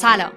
سلام.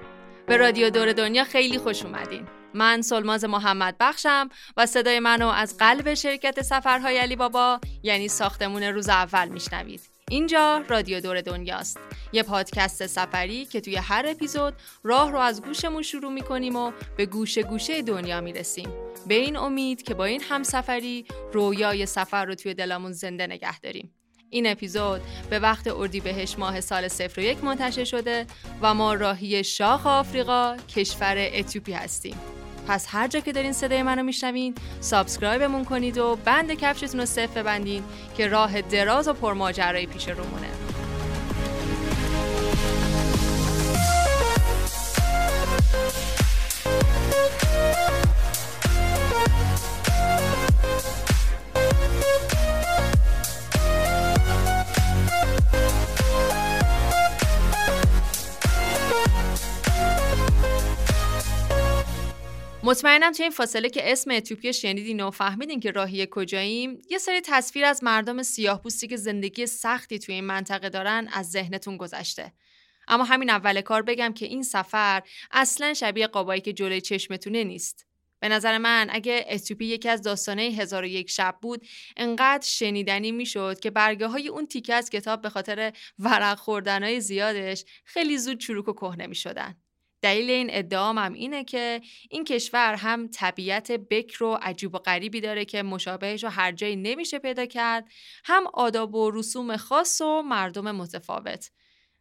به رادیو دور دنیا خیلی خوش اومدین. من سلماز محمد بخشم و صدای منو از قلب شرکت سفرهای علی بابا یعنی ساختمون روز اول میشنوید. اینجا رادیو دور دنیاست. یه پادکست سفری که توی هر اپیزود راه رو از گوشمون شروع می‌کنیم و به گوشه گوشه دنیا می‌رسیم. به این امید که با این همسفری رویای سفر رو توی دلمون زنده نگه داریم. این اپیزود به وقت اردیبهشت ماه سال 01 منتشر شده و ما راهی شاخ آفریقا کشور اتیوپی هستیم. پس هر جا که دارین صدای منو میشنوین subscribe مون کنید و بند کفشتون رو سفت ببندین که راه دراز و پرماجرایی پیش رومونه. مطمئنم توی این فاصله که اسم اتیوپی شنیدین و فهمیدین که راهی کجاییم یه سری تصویر از مردم سیاه پوستی که زندگی سختی توی این منطقه دارن از ذهنتون گذشته اما همین اول کار بگم که این سفر اصلا شبیه قابایی که جلوی چشمتونه نیست به نظر من اگه اتیوپی یکی از داستانه هزار و یک شب بود انقدر شنیدنی می‌شد که برگه های اون تیکه از کتاب به خاطر ورق خوردنهای زیادش خیلی زود چروک و کهنه می شدن. دلیل این ادعام هم اینه که این کشور هم طبیعت بکر و عجیب و غریبی داره که مشابهش رو هر جایی نمیشه پیدا کرد هم آداب و رسوم خاص و مردم متفاوت.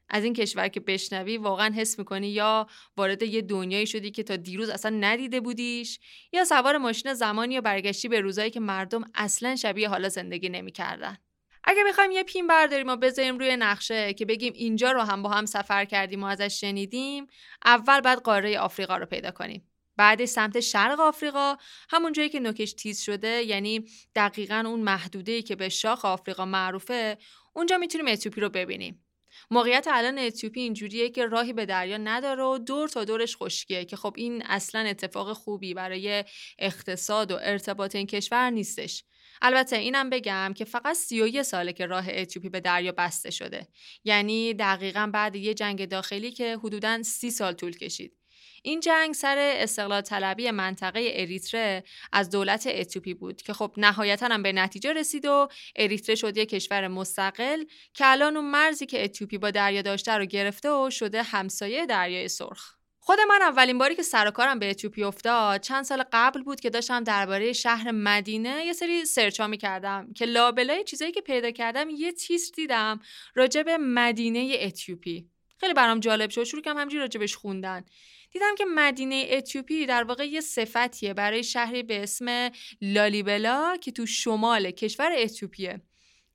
از این کشور که بشنوی واقعا حس می‌کنی یا وارد یه دنیایی شدی که تا دیروز اصلا ندیده بودیش یا سوار ماشین زمانی یا برگشتی به روزایی که مردم اصلا شبیه حالا زندگی نمی‌کردن. اگه می‌خوایم یه پین برداریم و بذاریم روی نقشه که بگیم اینجا رو هم با هم سفر کردیم و ازش شنیدیم اول بعد قاره آفریقا رو پیدا کنیم. بعد سمت شرق آفریقا همون جایی که نوکش تیز شده یعنی دقیقا اون محدوده که به شاخ آفریقا معروفه اونجا می‌تونیم اتیوپی رو ببینیم. موقعیت الان اتیوپی اینجوریه که راهی به دریا نداره و دور تا دورش خشکیه که خب این اصلا اتفاق خوبی برای اقتصاد و ارتباط این کشور نیستش. البته اینم بگم که فقط 31 ساله که راه اتیوپی به دریا بسته شده. یعنی دقیقا بعد یه جنگ داخلی که حدوداً 30 سال طول کشید. این جنگ سر استقلال طلبی منطقه اریتره از دولت اتیوپی بود که خب نهایتا هم به نتیجه رسید و اریتره شد یه کشور مستقل که الان اون مرزی که اتیوپی با دریا داشته رو گرفته و شده همسایه دریای سرخ. خود من اولین باری که سر کارم به اتیوپی افتاد چند سال قبل بود که داشتم درباره شهر مدینه یه سری search ها کردم که لابلای چیزایی که پیدا کردم یه تیتر دیدم راجع به مدینه اتیوپی. خیلی برام جالب شد شروع کردم همینجوری راجبش خوندن. دیدم که مدینه اتیوپی در واقع یه صفتیه برای شهری به اسم لالیبلا که تو شمال کشور اتیوپیه.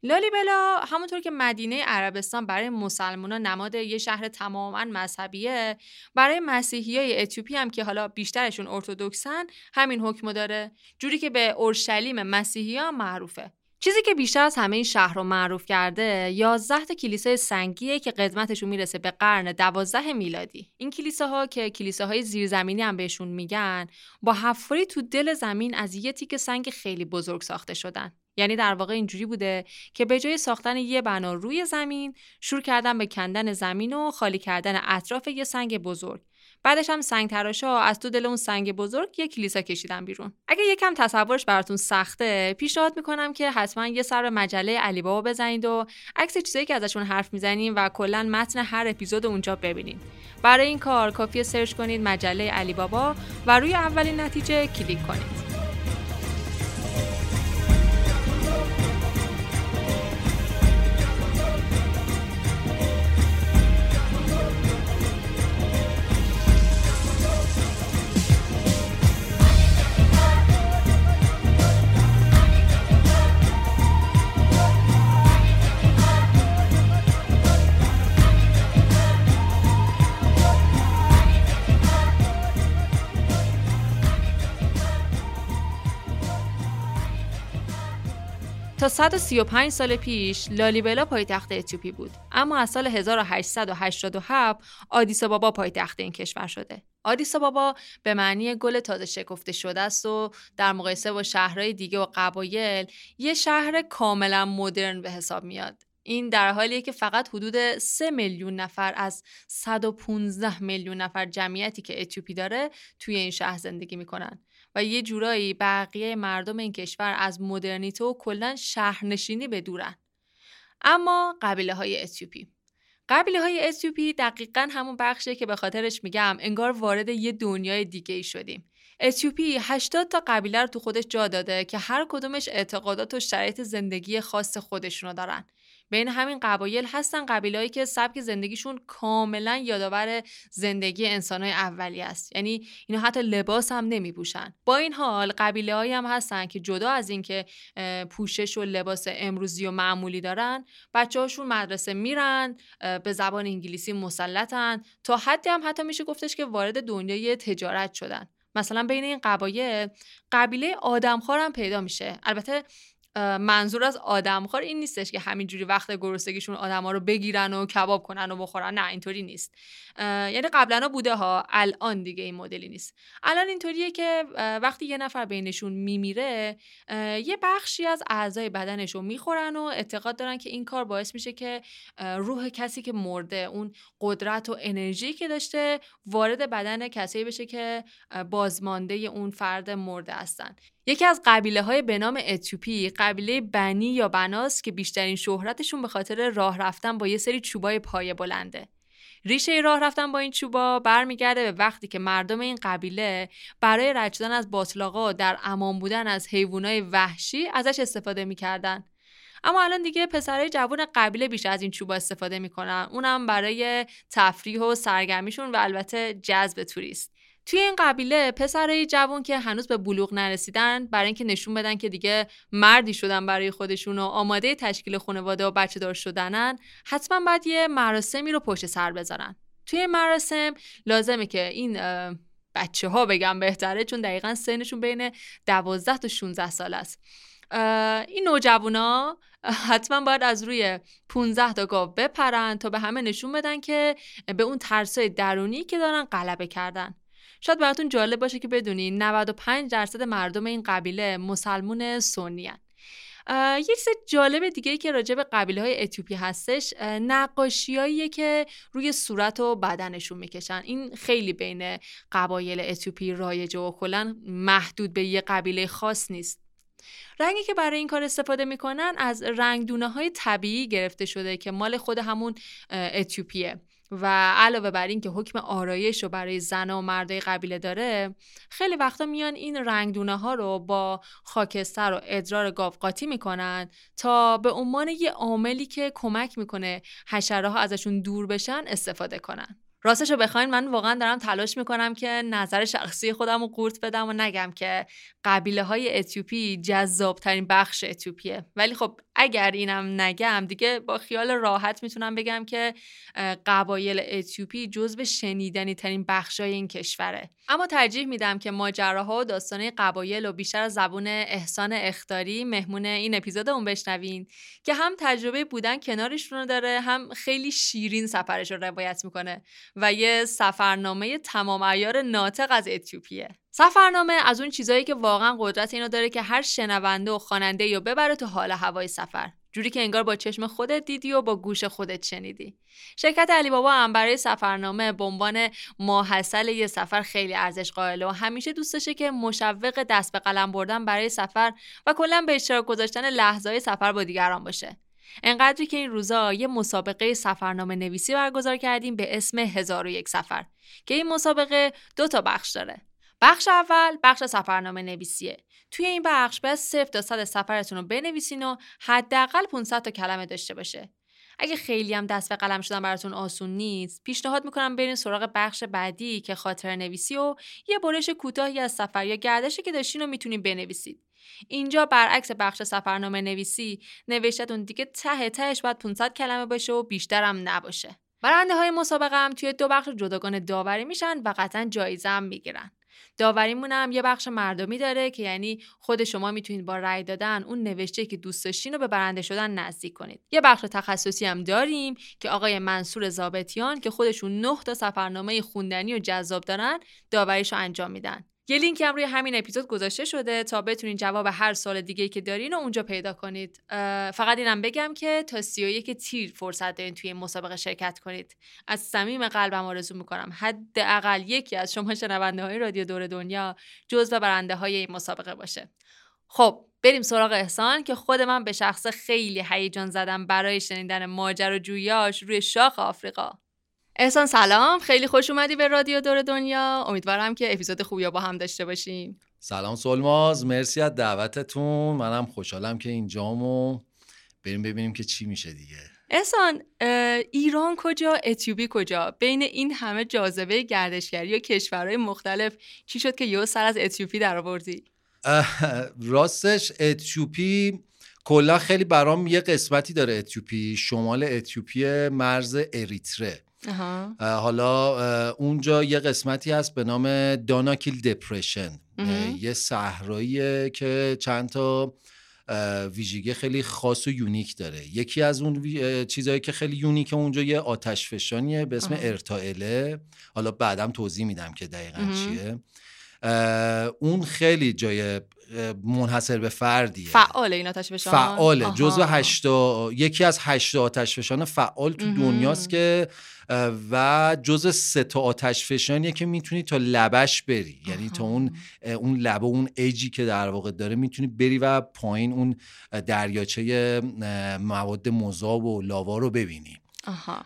لالیبلا همونطور که مدینه عربستان برای مسلمونا نماد یه شهر تماما مذهبیه برای مسیحی های اتیوپی هم که حالا بیشترشون ارتودکسن همین حکم داره. جوری که به اورشلیم مسیحی ها معروفه. چیزی که بیشتر از همه این شهر رو معروف کرده 11 تا کلیسای سنگیه که قدمتشون می‌رسه به قرن 12 میلادی. این کلیساها که کلیساهای زیرزمینی هم بهشون میگن با حفاری تو دل زمین از یه تیک سنگ خیلی بزرگ ساخته شدن. یعنی در واقع اینجوری بوده که به جای ساختن یه بنا روی زمین شروع کردن به کندن زمین و خالی کردن اطراف یه سنگ بزرگ. بعدش هم سنگ تراشا از تو دل اون سنگ بزرگ یه کلیسا کشیدن بیرون. اگه یکم تصورش براتون سخته پیشنهاد می‌کنم که حتما یه سر به مجله علی بابا بزنید و عکس چیزایی که ازشون حرف می‌زنیم و کلا متن هر اپیزود اونجا ببینید. برای این کار کافیه سرچ کنید مجله علی بابا و روی اولین نتیجه کلیک کنید. تا 135 سال پیش لالیبلا پایتخت اتیوپی بود. اما از سال 1887 آدیسا بابا پایتخت این کشور شده. آدیسا بابا به معنی گل تازه شکفته شده است و در مقایسه با شهرهای دیگه و قبایل یه شهر کاملا مدرن به حساب میاد. این در حالیه که فقط حدود 3 میلیون نفر از 115 میلیون نفر جمعیتی که اتیوپی داره توی این شهر زندگی می‌کنن. و یه جورایی بقیه مردم این کشور از مدرنیته و کلا شهرنشینی به دورن. اما قبیله های اتیوپی قبیله های اتیوپی دقیقا همون بخشیه که به خاطرش میگم انگار وارد یه دنیای دیگه ای شدیم. اتیوپی 80 تا قبیله رو تو خودش جا داده که هر کدومش اعتقادات و شرایط زندگی خاص خودشونو دارن. بین همین قبایل هستن قبیلهایی که سبک زندگیشون کاملا یادآور زندگی انسانهای اولی است. یعنی اینا حتی لباس هم نمیپوشن. با این حال قبیله هم هستن که جدا از اینکه پوشش و لباس امروزی و معمولی دارن بچه هاشون مدرسه میرن به زبان انگلیسی مسلطن. تا حدی هم حتی میشه گفتش که وارد دنیای تجارت شدن. مثلا بین این قبایل قبیله آدمخوار هم پیدا میشه. البته منظور از آدمخوار این نیستش که همینجوری وقت گرسنگیشون آدما رو بگیرن و کباب کنن و بخورن. نه اینطوری نیست. یعنی قبلا بوده ها الان دیگه این مدلی نیست. الان اینطوریه که وقتی یه نفر بینشون میمیره یه بخشی از اعضای بدنش رو می‌خورن و اعتقاد دارن که این کار باعث میشه که روح کسی که مرده اون قدرت و انرژی که داشته وارد بدن کسی بشه که بازمانده اون فرد مرده هستن. یکی از قبیله های به نام اتیوپی قبیله بنی یا بناس که بیشترین شهرتشون به خاطر راه رفتن با یه سری چوبای پایه بلنده. ریشه راه رفتن با این چوبا برمیگرده به وقتی که مردم این قبیله برای رد شدن از باطلاقا در امان بودن از حیوانات وحشی ازش استفاده می‌کردن. اما الان دیگه پسرای جوان قبیله بیش از این چوبا استفاده می‌کنن. اونم برای تفریح و سرگرمیشون و البته جذب توریست. توی این قبیله پسرای جوان که هنوز به بلوغ نرسیدن برای اینکه نشون بدن که دیگه مردی شدن برای خودشون و آماده تشکیل خانواده و بچه دار شدنن حتما باید یه مراسمی رو پشت سر بذارن. توی مراسم لازمه که این بچه ها بگم بهتره چون دقیقا سنشون بین 12 تا 16 سال است. این نوجوانا حتما باید از روی 15 تا گاو بپرن تا به همه نشون بدن که به اون ترسای درونی که دارن غلبه کردن. شاید براتون جالب باشه که بدونین 95 درصد مردم این قبیله مسلمون سنی هن. یه چیز جالب دیگه که راجع به قبیله های اتیوپی هستش نقاشیاییه که روی صورت و بدنشون می‌کشن. این خیلی بین قبایل اتیوپی رایجه و کلا محدود به یه قبیله خاص نیست. رنگی که برای این کار استفاده می‌کنن از رنگدونه های طبیعی گرفته شده که مال خود همون اتیوپیه. و علاوه بر این که حکم آرایش رو برای زن و مردای قبیله داره خیلی وقتا میان این رنگدونه ها رو با خاکستر و ادرار گاو قاطی می‌کنن تا به عنوان یه عاملی که کمک می‌کنه حشره ها ازشون دور بشن استفاده کنن. راستش رو بخواین من واقعا دارم تلاش می‌کنم که نظر شخصی خودم رو قورت بدم و نگم که قبیله های اتیوپی جذاب ترین بخش اتیوپیه. ولی خب اگر اینم نگم دیگه با خیال راحت می‌تونم بگم که قبایل اتیوپی جزو شنیدنی ترین بخشای این کشوره. اما ترجیح میدم که ماجراها و داستانه قبایل و بیشتر از زبون احسان اختاری مهمون این اپیزودمون بشنوین که هم تجربه بودن کنارشون رو داره هم خیلی شیرین سفرش رو روایت می‌کنه و یه سفرنامه تمام ایار ناطق از اتیوپیه. سفرنامه از اون چیزایی که واقعا قدرت اینو داره که هر شنونده و خواننده یا ببره تو حال هوای سفر. جوری که انگار با چشم خودت دیدی و با گوش خودت شنیدی. شرکت علی بابا هم برای سفرنامه به عنوان ماحصل یه سفر خیلی ارزش قائله و همیشه دوست داشته که مشوق دست به قلم بردن برای سفر و کلا به اشتراک گذاشتن لحظه سفر با دیگران باشه. انقدری که این روزا یه مسابقه سفرنامه نویسی برگزار کردیم به اسم هزار و یک سفر که این مسابقه دو تا بخش داره. بخش اول بخش سفرنامه نویسیه. توی این بخش باید صفر تا صد سفرتون رو بنویسین و حداقل 500 تا کلمه داشته باشه. اگه خیلی هم دست به قلم شدن براتون آسون نیست پیشنهاد می‌کنم برین سراغ بخش بعدی که خاطر نویسی و یه برش کوتاهی از سفر یا گردشی که داشتین رو می‌تونین بنویسید. اینجا برعکس بخش سفرنامه نویسی نوشتتون دیگه ته تهش باید 500 کلمه باشه و بیشترم نباشه. برنده های مسابقه هم توی دو بخش جداگانه داوری میشن و قطعا جایزه هم می‌گیرن. داوریمون هم یه بخش مردمی داره که یعنی خود شما می‌تونید با رأی دادن اون نوشته که دوست داشتین رو به برنده شدن نزدیک کنید. یه بخش تخصصی هم داریم که آقای منصور زابتیان که خودشون نه تا سفرنامه خوندنی و جذاب دارن داوریش رو انجام میدن. یه لینک هم روی همین اپیزود گذاشته شده تا بتونین جواب هر سال دیگه که دارین و اونجا پیدا کنید. فقط اینم بگم که تا 31 تیر فرصت دارین توی مسابقه شرکت کنید. از صمیم قلبم آرزو می‌کنم. حداقل یکی از شما شنونده های رادیو دور دنیا جزو برنده های این مسابقه باشه. خب بریم سراغ احسان که خود من به شخص خیلی هیجان زدم برای شنیدن ماجر و جویاش روی شاخ آفریقا. احسان سلام. خیلی خوش اومدی به رادیو دور دنیا. امیدوارم که اپیزود خوبی با هم داشته باشیم. سلام سولماز. مرسی از دعوتتون. منم خوشحالم که اینجام. بریم ببینیم که چی میشه دیگه. احسان ایران کجا؟ اتیوپی کجا؟ بین این همه جاذبه گردشگری و کشورهای مختلف چی شد که یه سر از اتیوپی در آوردی؟ راستش اتیوپی کلا خیلی برام یه قسمتی داره اتیوپی. شمال اتیوپی مرز اریتره. حالا اونجا یه قسمتی هست به نام داناکیل depression. یه صحراییه که چند تا ویژگی خیلی خاص و unique داره. یکی از اون چیزهایی که خیلی unique اونجا یه آتش فشانیه به اسم ارتائله. حالا بعدم توضیح میدم که دقیقا چیه. اون خیلی جای منحصر به فردیه. فعال این آتش فشان فعاله جزو هشتا یکی از هشتا آتش فشان فعال تو دنیاست که و جز سه تا آتش فشانیه که می‌تونی تا لبش بری. یعنی تا اون اون لبه اون ایجی که در واقع داره می‌تونی بری و پایین اون دریاچه مواد مذاب و لاوا رو ببینی.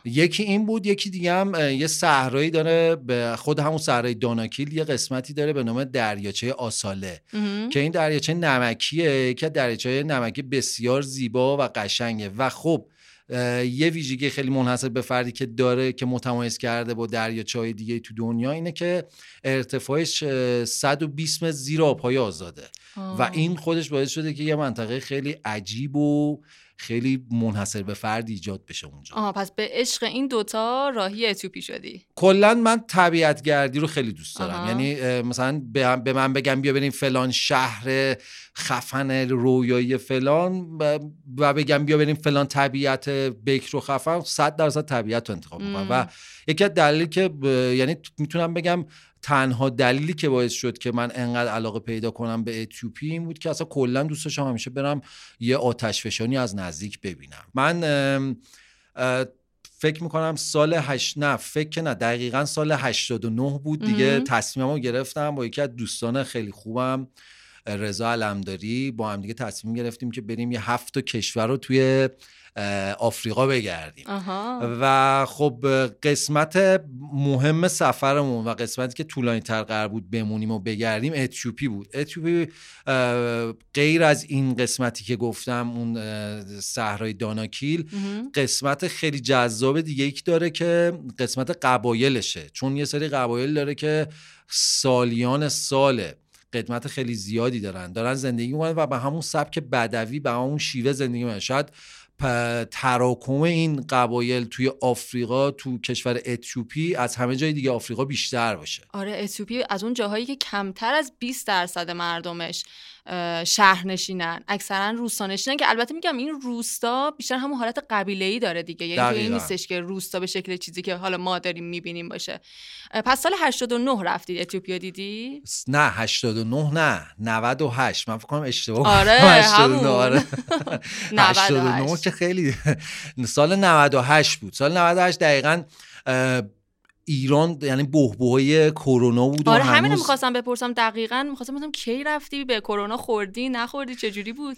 یکی این بود یکی دیگه هم یه صحرایی داره به خود همون صحرای داناکیل یه قسمتی داره به نام دریاچه آساله. که این دریاچه نمکیه که دریاچه نمکی بسیار زیبا و قشنگه. و خب یه ویژگی خیلی منحصر به فردی که داره که متمایز کرده با دریاچه های دیگه تو دنیا اینه که ارتفاعش 120 متر زیر آبهای آزاده. و این خودش باعث شده که یه منطقه خیلی عجیب و خیلی منحصر به فرد ایجاد بشه اونجا. آها پس به عشق این دوتا راهی اتیوپی شدی. کلا من طبیعت گردی رو خیلی دوست دارم. یعنی مثلا به من بگم بیا بریم فلان شهر خفن رویایی فلان و بگم بیا بریم فلان طبیعت بکر و خفن. صد درصد طبیعت رو انتخاب می‌کنم. و یکی از دلیلی که یعنی می‌تونم بگم تنها دلیلی که باعث شد که من انقدر علاقه پیدا کنم به اتیوپی این بود که اصلا کلا دوست داشتم همیشه برم یه آتش فشانی از نزدیک ببینم. من فکر می‌کنم سال هشت نه فکر نه دقیقا سال 89 بود. دیگه تصمیممو گرفتم با یکی از دوستان خیلی خوبم رضا علمداری با هم دیگه تصمیم گرفتیم که بریم یه هفت کشور رو توی آفریقا بگردیم. و خب قسمت مهم سفرمون و قسمتی که طولانی تر قرار بود بمونیم و بگردیم اتیوپی بود. اتیوپی غیر از این قسمتی که گفتم اون صحرای داناکیل قسمت خیلی جذاب دیگه ای داره که قسمت قبایلشه. چون یه سری قبایل داره که سالیان ساله قدمت خیلی زیادی دارن. دارن زندگی می‌کنن و به همون سبک بدوی به همون شیوه زندگی می‌کنن. شاید تراکم این قبایل توی آفریقا تو کشور اتیوپی از همه جای دیگه آفریقا بیشتر باشه. آره اتیوپی از اون جاهایی که کمتر از 20 درصد مردمش شهرنشینن. اکثرا روستانشینن که البته میگم این روستا بیشتر همون حالت قبیله ای داره دیگه. یعنی این نیستش که روستا به شکل چیزی که حالا ما داریم می‌بینیم باشه. پس سال 89 رفتید اتیوپیا دیدی؟ نه 89 نه 98 من فکر کنم اشتباه آره 89 آره. 89 که خیلی سال 98 بود. سال 98 دقیقاً ایران یعنی بحبوهای کرونا بود آره همین می‌خواستم بپرسم دقیقا. می‌خواستم بپرسم کی رفتی؟ به کرونا خوردی؟ نخوردی؟ چجوری بود؟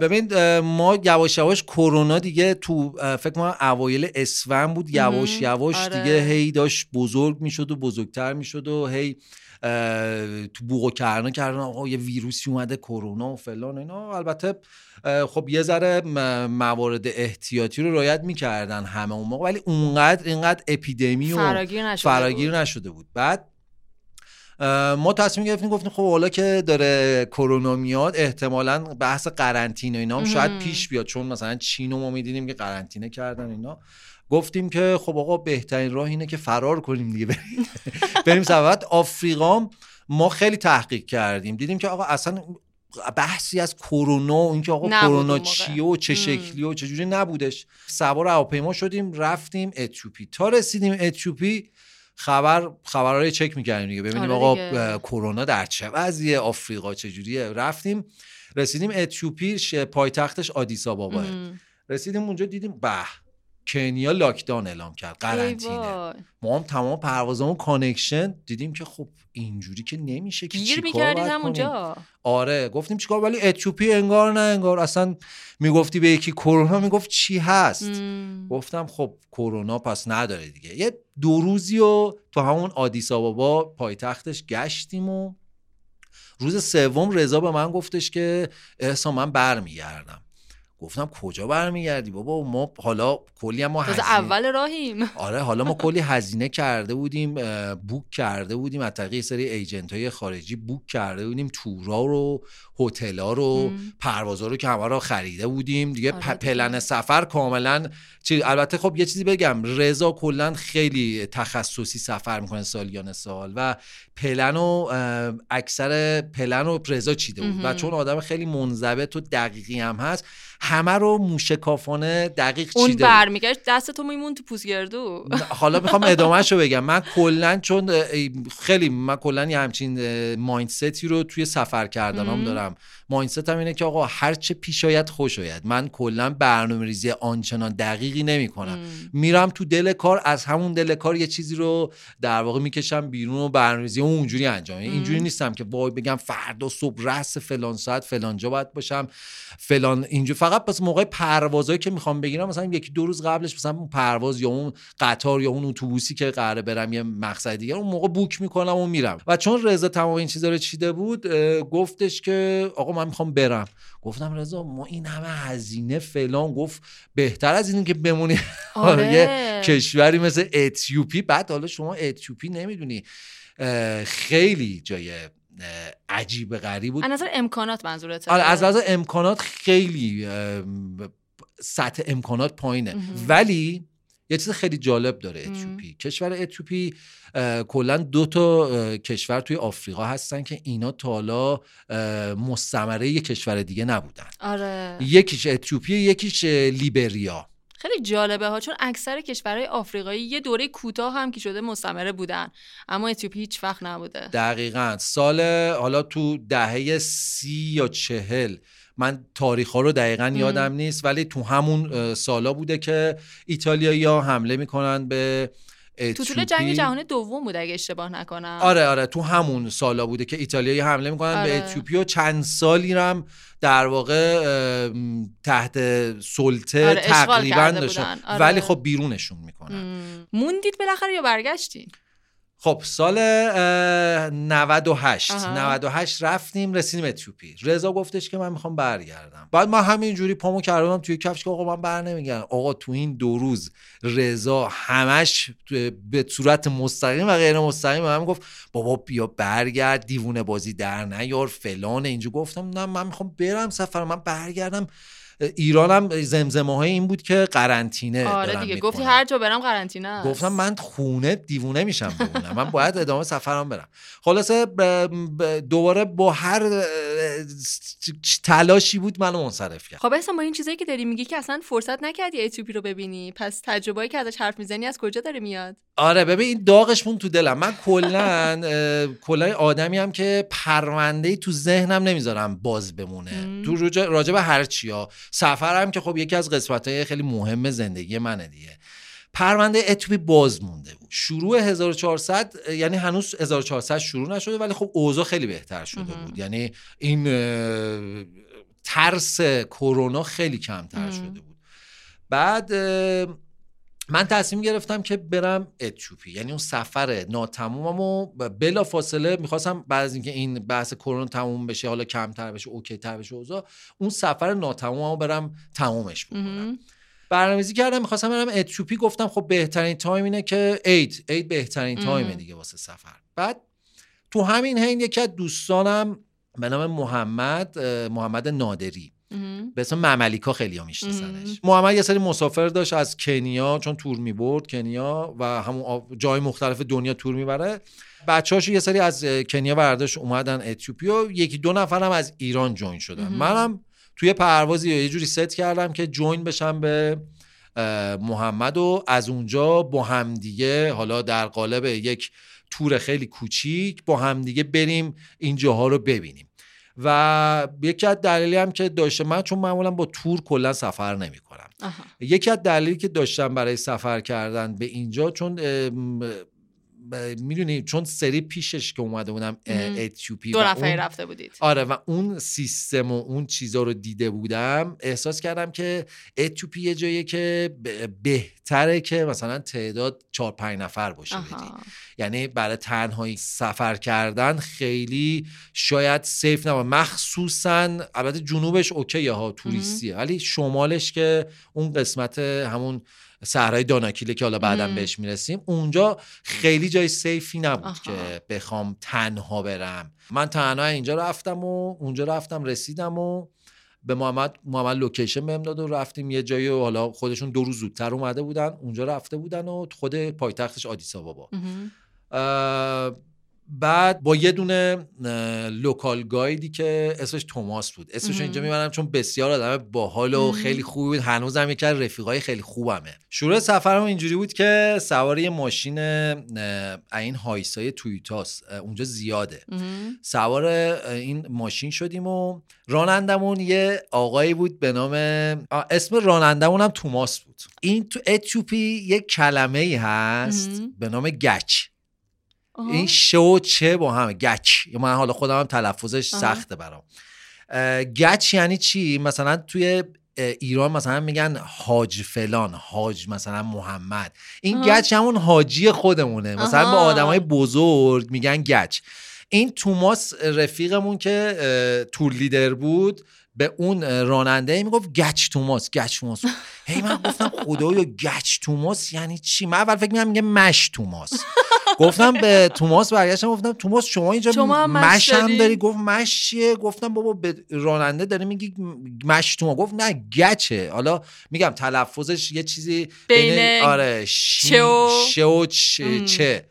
ببین ما یواش یواش کرونا دیگه تو فکر کنم اوایل اسفند بود. یواش یواش آره. دیگه هی داشت بزرگ می‌شد و بزرگتر می‌شد و هی تو بوق و کرنا کردن آقا یه ویروسی اومده کرونا و فلان اینا. البته خب یه ذره موارد احتیاطی رو رعایت می‌کردن همه اون موقع ولی اونقدر اینقدر اپیدمی و فراگیر نشده, فراگیر بود. نشده بود. بعد ما تصمیم گرفتیم گفتیم خب حالا که داره کرونا میاد احتمالا بحث قرنطینه اینا هم شاید پیش بیاد چون مثلا چین رو ما می‌دیدیم که قرنطینه کردن اینا. گفتیم که خب آقا بهترین راه اینه که فرار کنیم دیگه. بریم بریم سبت آفریقا. ما خیلی تحقیق کردیم. دیدیم که آقا اصلا بحثی از کرونا و اینکه آقا کرونا چیه و چه شکلی و چه جوری نبودش. سوار هواپیما شدیم رفتیم اتیوپی. تا رسیدیم اتیوپی خبر خبرهای چک می‌کردیم دیگه. ببینیم آره آقا کرونا در چه وضعیه؟ آفریقا چجوریه رفتیم. رسیدیم اتیوپی پایتختش آدیس آباباه مهم. رسیدیم اونجا دیدیم به کنیا lockdown اعلام کرد. قرنطینه. ما هم تمام پروازامون connection دیدیم که خب اینجوری که نمیشه که گیر چیکار می‌کردید همونجا. آره گفتیم چیکار؟ ولی اتیوپی انگار نه انگار اصلا می‌گفتی به یکی کرونا می‌گفت چی هست؟ مم. گفتم خب کرونا پس نداره دیگه. یه دو روزی و تو همون آدیس آبابا پایتختش گشتیم و روز سوم رضا به من گفتش که احسان من برمیگردم. گفتم کجا برمیگردی بابا؟ ما حالا کلی ما هزینه- اول راهیم. آره حالا ما کلی هزینه کرده بودیم بوک کرده بودیم. از طریق سری ایجنت های خارجی بوک کرده بودیم تورا رو هتل‌ها رو مم. پروازا رو که همه رو خریده بودیم دیگه آره. پلن سفر کاملا چی البته خب یه چیزی بگم رضا کلا خیلی تخصصی سفر می‌کنه سالیان سال و پلن و اکثر پلن رو رضا چیده بود و. چون آدم خیلی منضبط و دقیقی هم هست همه رو موشکافانه دقیق اون چیده بود برمیگشت دست تو میمون تو پوزگردو حالا می‌خوام ادامهش رو بگم من کلا چون خیلی من کلا یه همچین مایندستی رو توی سفر کردنام مهم. دارم مایندست هم اینه که آقا هر چه پیش آید خوش آید. من کلا برنامه ریزی آنچنان دقیقی نمی کنم میرم تو دل کار از همون دل کار یه چیزی رو در واقع می‌کشم بیرون و برنامه‌ریزی اونجوری انجام. میدم. اینجوری. نیستم که وای بگم فردا صبح رأس فلان ساعت فلان جا باید باشم. فلان اینجا فقط پس موقع پروازایی که می‌خوام بگیرم مثلا یکی دو روز قبلش مثلا اون پرواز یا اون قطار یا اون اتوبوسی که قراره برم یه مقصد دیگه اون موقع بوک می‌کنم و میرم. و چون رضا تمام این چیزا رو چیده بود گفتش که آقا من می‌خوام برم. گفتم رضا ما این همه هزینه فلان. گفت بهتر از این که بمونی. آره. یه کشوری مثل اتیوپی. بعد حالا شما اتیوپی نمی‌دونی. خیلی جای عجیب غریب بود. از نظر امکانات منظورته آره از لحاظ امکانات خیلی سطح امکانات پایینه. ولی یه چیز خیلی جالب داره اتیوپی. کشور اتیوپی کلا دو تا کشور توی آفریقا هستن که اینا تا حالا اه، مستعمره یه کشور دیگه نبودن. آره. یکیش اتیوپی یکیش لیبریا. خیلی جالبه ها چون اکثر کشورهای آفریقایی یه دوره کوتاه هم که شده مستمره بودن اما اتیوپی هیچ وقت نبوده. دقیقا. سال حالا تو دهه سی یا چهل من تاریخ ها رو دقیقا یادم نیست ولی تو همون سالا بوده که ایتالیایی ها حمله می‌کنن به تو طول جنگ جهانی دوم بود اگه اشتباه نکنم آره آره تو همون سالا بوده که ایتالیایی حمله می‌کنن آره. به اتیوپی و چند سالی هم در واقع تحت سلطه آره، تقریبا داشتن. آره. ولی خب بیرونشون می‌کنن مم. موندید بالاخره یا برگشتین خب سال اه، 98 آها. 98 رفتیم رسیدیم اتیوپی. رضا گفتش که من می‌خوام برگردم. بعد من همینجوری پامو کردم توی کفش که آقا من بر نمیگردم. آقا تو این دو روز رضا همش به صورت مستقیم و غیر مستقیم به من گفت بابا بیا برگرد دیوونه بازی در نیار فلان. اینجا گفتم نه من می‌خوام برم سفر من برگردم. ایرانم زمزمه های این بود که قرنطینه آره دیگه. گفتی هر جا برم قرنطینه. گفتم من خونه دیوونه میشم بمونم. من باید ادامه سفرم برم. خلاصه دوباره با هر تلاشی بود منو منصرف کرد. خب اصلا با این چیزایی که داری میگی که اصلا فرصت نکردی اتیوپی رو ببینی. پس تجربه‌ای که ازش حرف می‌زنی از کجا داره میاد؟ آره ببین این داغش مون تو دلم. من کلا کلا آدمی هم که پرونده تو ذهنم نمی‌ذارم باز بمونه. تو راجع به هر چیا سفرم که خب یکی از قسمت های خیلی مهم زندگی منه دیگه. پرونده اتوپی باز مونده بود. شروع 1400 یعنی هنوز 1400 شروع نشده ولی خب اوضاع خیلی بهتر شده. بود. یعنی این ترس کرونا خیلی کمتر. شده بود. بعد من تصمیم گرفتم که برم اتیوپی یعنی اون سفر ناتمومم و بلا فاصله می‌خواستم بعد از اینکه این بحث کرونا تموم بشه حالا کمتر بشه okay تر بشه اوضاع اون سفر ناتمومم برم تمومش بکنم. برنامه‌ریزی کردم می‌خواستم برم اتیوپی گفتم خب بهترین time اینه که عید عید بهترین. time ه دیگه واسه سفر بعد تو همین حین یکی از دوستانم به نام محمد محمد نادری. به اسم مملیکا خیلی ها میشناسنش. محمد یه سری مسافر داشت از کنیا چون تور می‌برد کنیا و همون جای مختلف دنیا تور می‌بره. بچه‌هاش یه سری از کنیا برداشت اومدن اتیوپی و یکی دو نفرم از ایران join شدن. منم توی پروازی یه جوری ست کردم که join بشم به محمد و از اونجا با همدیگه حالا در قالب یک تور خیلی کوچیک با همدیگه بریم این جاها رو ببینیم. و یکی از دلیلی هم که داشته من چون معمولا با تور کلا سفر نمی کنم یکی از دلیلی که داشتم برای سفر کردن به اینجا چون می‌دونی چون سری پیشش که اومده بودم اتیوپی دو نفری رفته بودید. آره و اون سیستم و اون چیزا رو دیده بودم احساس کردم که اتیوپی یه جاییه که بهتره که مثلا تعداد چهار پنج نفر باشه بدی. یعنی برای تنهایی سفر کردن خیلی شاید safe نباشه. مخصوصا البته جنوبش okay ه ها توریستیه. ولی شمالش که اون قسمت همون صحرای داناکیله که حالا بعدا بهش می‌رسیم اونجا خیلی جای safe ی نبود که بخوام تنها برم. من تنها اینجا رفتم و اونجا رفتم رسیدم و به محمد محمد location بهم داد و رفتیم یه جایی و حالا خودشون دو روز زودتر اومده بودن اونجا رفته بودن و خود پایتختش آدیس آبابا. بعد با یه دونه local guide ی که اسمش توماس بود. اسمش اینجا می‌برم چون بسیار آدم باحال و خیلی خوبی بود. هنوزم یکی از رفیقای خیلی خوبمه. شروع سفرم اینجوری بود که سوار یه ماشین این Hiace های تویوتاس اونجا زیاده. سوار این ماشین شدیم و رانندمون یه آقایی بود به نام اسم رانندمون هم توماس بود. این تو اتیوپی یه کلمه ای هست به نام گچ. این شو چه با هم گچ. من حالا خودم هم تلفظش سخته برام. گچ یعنی چی؟ مثلا توی ایران مثلا میگن حاج فلان حاج مثلا محمد. این گچ همون حاجی خودمونه. مثلا به آدمای بزرگ میگن گچ. این توماس رفیقمون که تور لیدر بود به اون راننده می‌گفت گچ توماس گچ توماس هی من گفتم خدایا گچ توماس یعنی چی؟ من اول فکر میگم میگه مش توماس گفتم به توماس برگشتم گفتم توماس شما اینجا شما مش هم داری؟ گفت مش چیه؟ گفتم بابا به راننده داره میگی مش توماس گفت نه گچه. حالا میگم تلفظش یه چیزی بین آره شی شو چه.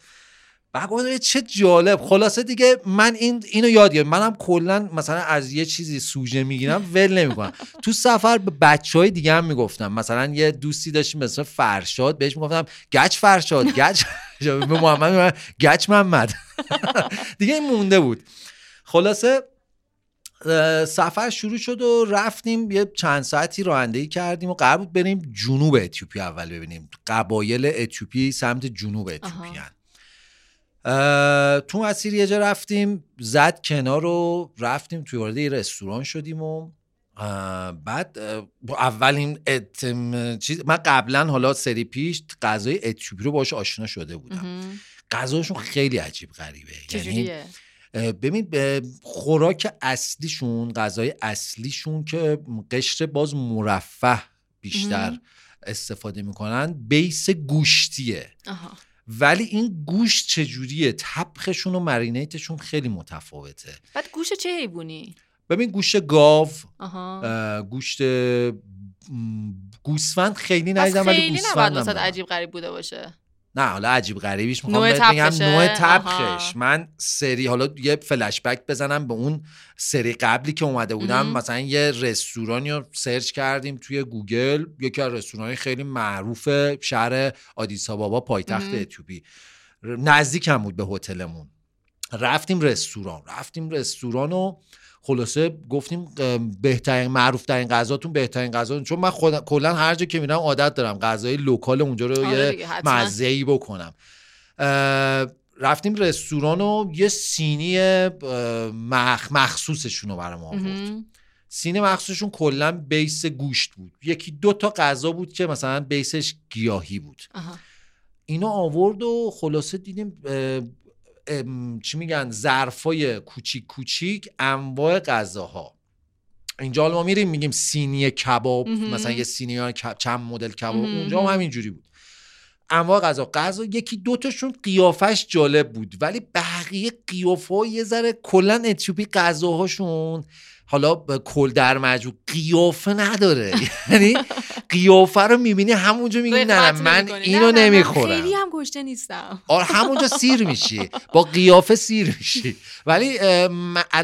بعد چه جالب. خلاصه دیگه من این اینو یاد گرفتم. منم کلا مثلا از یه چیزی سوژه می‌گیرم ول نمی‌کنم. تو سفر به بچه های دیگه هم می‌گفتم. مثلا یه دوستی داشتیم مثلا فرشاد بهش می‌گفتم گچ فرشاد گچ به محمد گچ محمد. دیگه این مونده بود. خلاصه سفر شروع شد و رفتیم یه چند ساعتی رانندگی کردیم و قرار بود بریم جنوب اتیوپی اول ببینیم. قبایل اتیوپی سمت جنوب اتیوپی تو مسیر یه جا رفتیم زد کنار رو رفتیم توی وارد یه رستوران شدیم و بعد اولین اتم... چیز من قبلا حالا سری پیش غذای اتیوپی رو باش آشنا شده بودم. غذاشون خیلی عجیب غریبه. یعنی ببین خوراک اصلیشون غذای اصلیشون که قشر باز مرفه بیشتر استفاده می‌کنن بیس گوشتیه. ولی این گوشت چجوریه؟ تبخشون و مرینیتشون خیلی متفاوته. بعد گوشت چه حیوانی؟ ببین گوشت گاو گوشت گوسفند خیلی ندیدم ولی گوسفند عجیب غریب بوده باشه. نه حالا عجیب غریبیش می‌خوام بگم نوع طبخش من سری حالا یه فلش بک بزنم به اون سری قبلی که اومده بودم. مثلا یه رستورانی رو search کردیم توی گوگل. یکی از رستورانی خیلی معروف شهر آدیس آبابا پایتخت اتیوپی. نزدیک هم بود به هتلمون. رفتیم رستوران. رفتیم رستوران و خلاصه گفتیم بهترین معروف ترین غذاتون بهترین غذاتون چون من خود کلا هر جا که میرم عادت دارم غذای local اونجا رو آره یه مزه ای بکنم. رفتیم رستوران و یه سینی مخ مخصوصشون رو برام آورد. سینی مخصوصشون کلا base گوشت بود. یکی دو تا غذا بود که مثلا base ش گیاهی بود. اینو آورد و خلاصه دیدیم چی میگن ظرفای کوچیک کوچیک انواع غذاها. اینجا ما میریم میگیم سینی کباب مثلا یه سینی چند مدل کباب اونجا هم همینجوری بود. انواع غذا غذا یکی دوتاشون قیافش جالب بود ولی بقیه قیافه یه ذره کلا اتیوپی غذاهاشون حالا کل در مجموع قیافه نداره. یعنی قیافه رو می‌بینی همونجا میگی نه من اینو نمی‌خورم. خیلی هم گشته نیستم. آره همونجا سیر میشی. با قیافه سیر میشی. ولی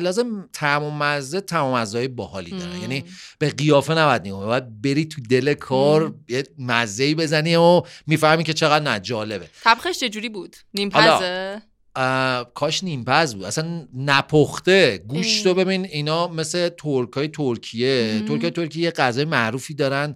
لازم تمام مزه تمام مزه باحالی داره. یعنی به قیافه نباید نگاه باید بری تو دل کار یه مزه بزنی و می‌فهمی که چقدر نه جالبه. تبخش چجوری بود؟ نیم پزه کاش نیمپز بود. اصلا نپخته. گوشت رو ببین اینا مثل ترکای ترکیه. ترکای ترکیه یه غذای معروفی دارن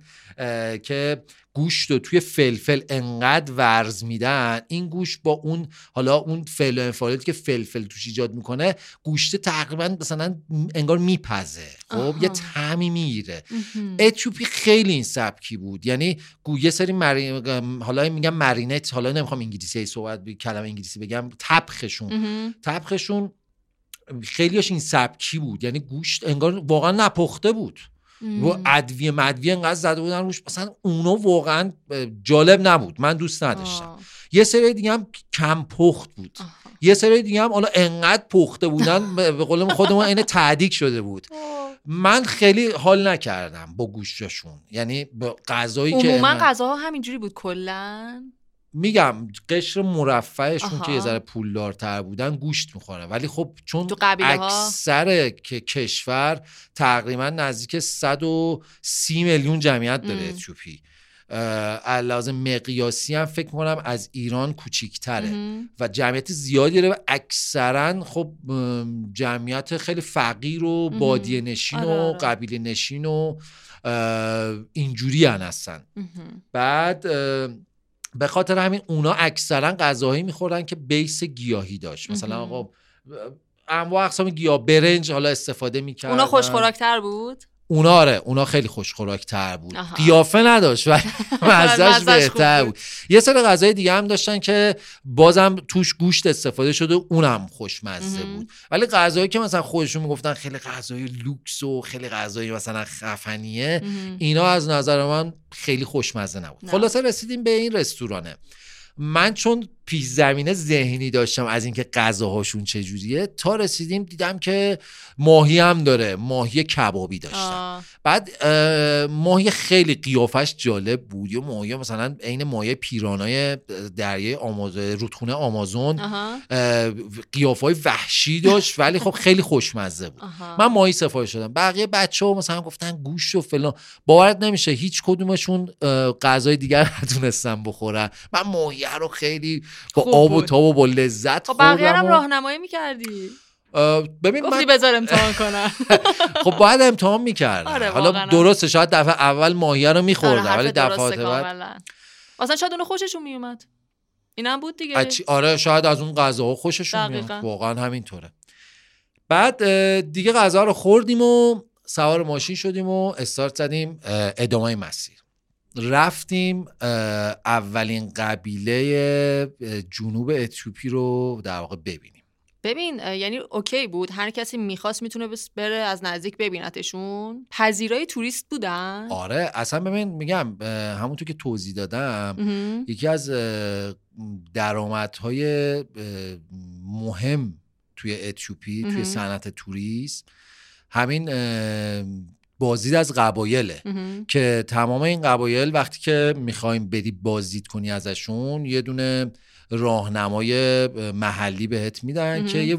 که گوشت رو توی فلفل انقدر ورز میدن این گوشت با اون حالا اون فل انفعالاتی که فلفل توش ایجاد می‌کنه گوشت تقریبا مثلا انگار میپزه. خب یه تعمی می‌گیره. اتیوپی خیلی این سبکی بود. یعنی یه سری مری... حالا میگم مرینت حالا نمی‌خوام انگلیسی صحبت بی... کلمه انگلیسی بگم تبخشون. تبخشون خیلیش این سبکی بود. یعنی گوشت انگار واقعا نپخته بود. و ادویه مدویه انقدر زده بودن روش. مثلا اونا واقعا جالب نبود. من دوست نداشتم. یه سری دیگه هم کم پخت بود. یه سری دیگه هم حالا انقدر پخته بودن به قول خودمون این تعدیق شده بود. من خیلی حال نکردم با گوشتشون. یعنی غذایی که عموما غذاها همینجوری بود کلا. میگم قشر مرفعشون که یه ذره پولدارتر بودن گوشت می‌خوره ولی خب چون اکثر که کشور تقریبا نزدیک 130 میلیون جمعیت داره اتیوپی. لازم مقیاسی هم فکر کنم از ایران کوچیکتره و جمعیت زیادی داره و اکثرا خب جمعیت خیلی فقیر و بادیه نشین و آره، آره. قبیله نشین و اینجوری هستن. بعد به خاطر همین اونا اکثرا غذاهایی می‌خورن که بیس گیاهی داشت. مثلا آقا انواع اقسام گیاه برنج حالا استفاده می‌کردن. اونا خوشخوراکتر بود؟ اونا آره اونا خیلی خوشخوراکتر بود. قیافه نداشت ولی مزهش بهتر بود. یه سری غذای دیگه هم داشتن که بازم توش گوشت استفاده شده اونم خوشمزه بود. ولی غذایی که مثلا خودشون می‌گفتن خیلی غذای لوکس و خیلی غذای مثلا خفنیه اینا از نظر من خیلی خوشمزه نبود. خلاصه رسیدیم به این رستورانه. من چون پیش زمینه ذهنی داشتم از اینکه غذاهاشون چجوریه تا رسیدیم دیدم که ماهی هم داره ماهی کبابی داشتم بعد ماهی خیلی قیافش جالب بود. یا ماهی مثلا عین ماهی پیرانای دریای آمازون رودخونه آمازون قیافای وحشی داشت ولی خب خیلی خوشمزه بود. من ماهی سفارش شدم بقیه بچه ها مثلا گفتن گوشت و فلان. باورت نمیشه هیچ کدومشون غذای دیگر نتونستن بخورن. من ماهی رو خیلی با آب و تاب و با لذت خب بقیه هم راهنمایی می‌کردی؟ ببین من بذار امتحان کنم. خب باید امتحان می‌کردم. آره حالا درسته شاید دفعه اول ماهیه رو میخوردم آره ولی دفعات بعد اصلا شاید اونو خوششون میومد. اینم بود دیگه. آره شاید از اون غذاها خوششون میاد واقعا همینطوره. بعد دیگه غذا رو خوردیم و سوار ماشین شدیم و استارت زدیم ادامه مسیر. رفتیم اولین قبیله جنوب اتیوپی رو در واقع ببینیم. ببین یعنی اوکی بود. هر کسی می‌خواست می‌تونه بره از نزدیک ببینتشون. پذیرای توریست بودن. آره اصلا ببین میگم همونطور که توضیح دادم یکی از درآمدهای مهم توی اتیوپی توی صنعت توریست همین بازدید از قبایله. که تمام این قبایل وقتی که می‌خوایم بدی بازدید کنی ازشون یه دونه راهنمای محلی بهت میدن که یه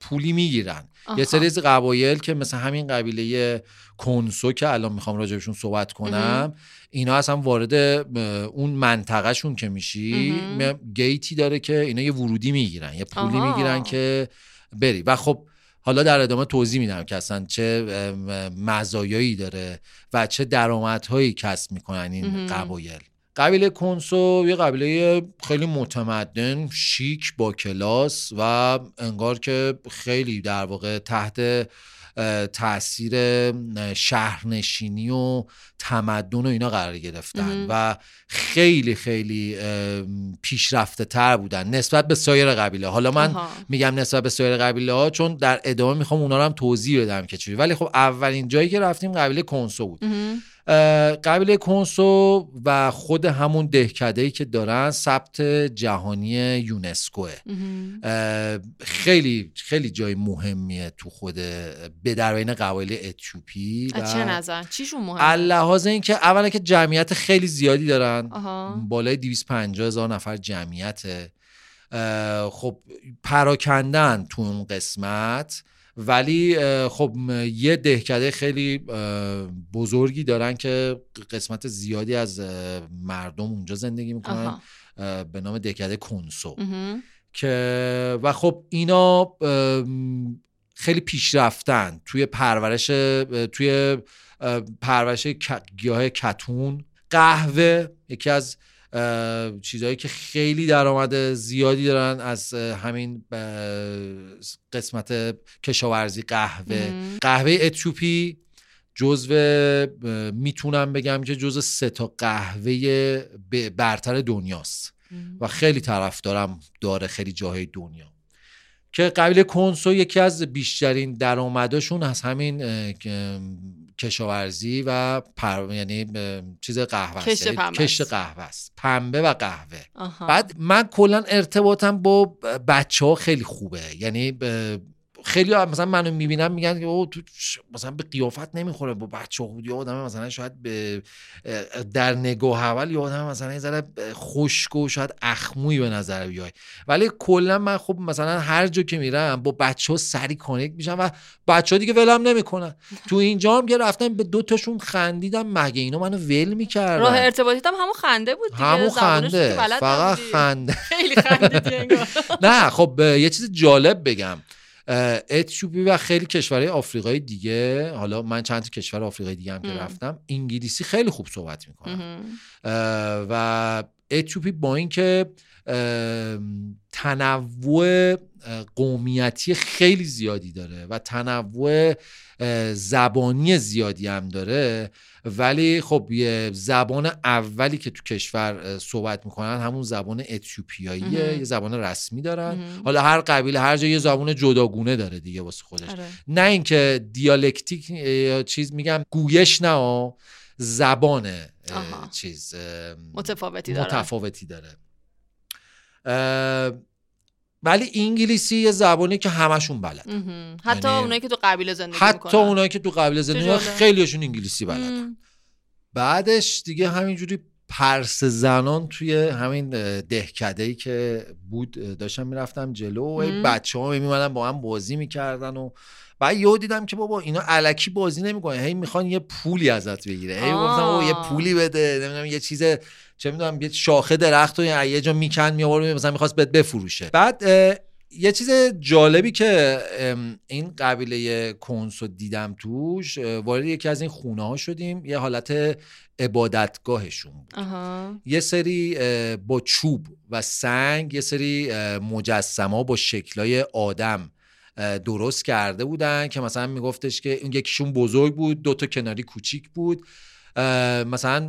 پولی می‌گیرن. یه سری از قبایل که مثل همین قبیله کنسو که الان می‌خوام راجبشون صحبت کنم اینا اصلا وارد اون منطقهشون که میشی گیتی داره که اینا یه ورودی می‌گیرن یه پولی می‌گیرن که بری. و خب حالا در ادامه توضیح میدم که اصلا چه مزایایی داره و چه درآمدهایی کسب می‌کنن این قبایل. قبیله کنسو یه قبیله خیلی متمدن شیک با کلاس و انگار که خیلی در واقع تحت تاثیر شهرنشینی و تمدن و اینا قرار گرفتن و خیلی خیلی پیشرفته تر بودن نسبت به سایر قبیله. حالا من میگم نسبت به سایر قبیله ها چون در ادامه می‌خوام اونا رو هم توضیح بدم که چی ولی خب اولین جایی که رفتیم قبیله کنسو بود. قبیله کنسو و خود همون دهکده که دارن ثبت جهانی یونسکوه. خیلی خیلی جای مهمیه تو خود به در بین قبایل اتیوپی چه نظر؟ چیشون مهمه؟ لحاظ اینکه اولا که جمعیت خیلی زیادی دارن. بالای 250 هزار نفر جمعیت خب پراکندن تو اون قسمت ولی خب یه دهکده خیلی بزرگی دارن که قسمت زیادی از مردم اونجا زندگی می‌کنن به نام دهکده کنسو که و خب اینا خیلی پیشرفتن توی پرورش توی پرورش گیاه کتون. قهوه یکی از چیزهایی که خیلی درآمد زیادی دارن از همین قسمت کشاورزی قهوه. قهوه اتیوپی جزو می‌تونم بگم که جزو سه تا قهوه برتر دنیاست. و خیلی طرف دارم داره خیلی جاهای دنیا. که قبیله کنسو یکی از بیشترین درآمدشون از همین کشاورزی و پر... یعنی چیز قهوه کشت یعنی قهوه است. پنبه و قهوه. بعد من کلا ارتباطم با بچه ها خیلی خوبه. یعنی خیلی مثلا منو می‌بینم میگن که او تو مثلا به قیافت نمی‌خوره. با بچه خود یا آدم مثلا شاید به در نگاه اول یا آدم مثلا یه ذره خشک و شاید اخموی به نظر بیای. ولی کلا من خب مثلا هر جا که میرم با بچه ها سری کانکت میشم و بچه ها دیگه ولم نمی‌کنن. تو اینجا هم که رفتم به دو تاشون خندیدم مگه اینا منو ول می‌کردن؟ راه ارتباطیت هم همون خنده بود دیگه. همون خنده. فقط خنده. خیلی خندیدی نه خب یه چیز جالب بگم. اتیوپی و خیلی کشورهای آفریقای دیگه حالا من چند کشور آفریقای دیگه هم که رفتم انگلیسی خیلی خوب صحبت می‌کنم و اتیوپی با اینکه تنوع قومیتی خیلی زیادی داره و تنوع زبانی زیادی هم داره. ولی خب یه زبان اولی که تو کشور صحبت می‌کنن همون زبان اتیوپیاییه. یه زبان رسمی دارن. حالا هر قبیله هر جا یه زبان جداگونه داره دیگه واسه خودش. آره. نه اینکه دیالکتیک یا چیز میگم گویش نه زبان چیز متفاوتی داره. متفاوتی داره. ولی انگلیسی یه زبانی که همشون بلد. حتی یعنی اونایی که تو قبیله زندگی حتی می‌کنن. اونایی که تو قبیله زندگی می‌کنن. خیلیشون انگلیسی بلدن بعدش دیگه همینجوری پرس زنان توی همین دهکده ای که بود داشتم می‌رفتم جلو و. بچه ها میمدن با هم بازی می‌کردن و بعد یهو دیدم که بابا اینا علکی بازی نمی‌کنن. هی می‌خوان یه پولی ازت بگیره. هی گفتم بابا یه. پولی بده. نمی‌دونم یه چیز چه می‌دونم یه شاخه درخت و یه جا میکن میآورد مثلا می‌خواست بهت بفروشه. بعد یه چیز جالبی که این قبیله کنسو دیدم توش وارد یکی از این خونه ها شدیم. یه حالت عبادتگاهشون بود. آها. یه سری با چوب و سنگ یه سری مجسمه با شکلای آدم. درست کرده بودن که مثلا میگفتش که اون یکیشون بزرگ بود دو تا کناری کوچیک بود. مثلا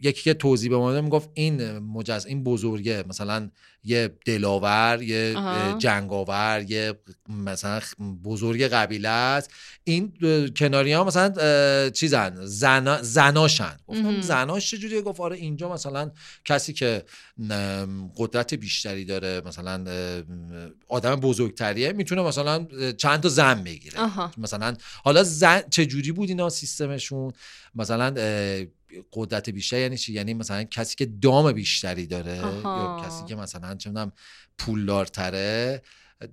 یکی که توضیح به ما می‌گفت این مجز این بزرگه مثلا یه دلاور یه آها. جنگاور یه مثلا بزرگ قبیله است. این کناری ها مثلا چیزن زنا زناشن. گفتم. زناش چجوریه؟ گفت آره اینجا مثلا کسی که قدرت بیشتری داره مثلا آدم بزرگتریه می‌تونه مثلا چند تا زن بگیره. آها. مثلا حالا زن چجوری بود اینا سیستمشون؟ مثلا قدرت بیشتر یعنی چی یعنی مثلا کسی که دام بیشتری داره آها. یا کسی که مثلا چه پولدارتره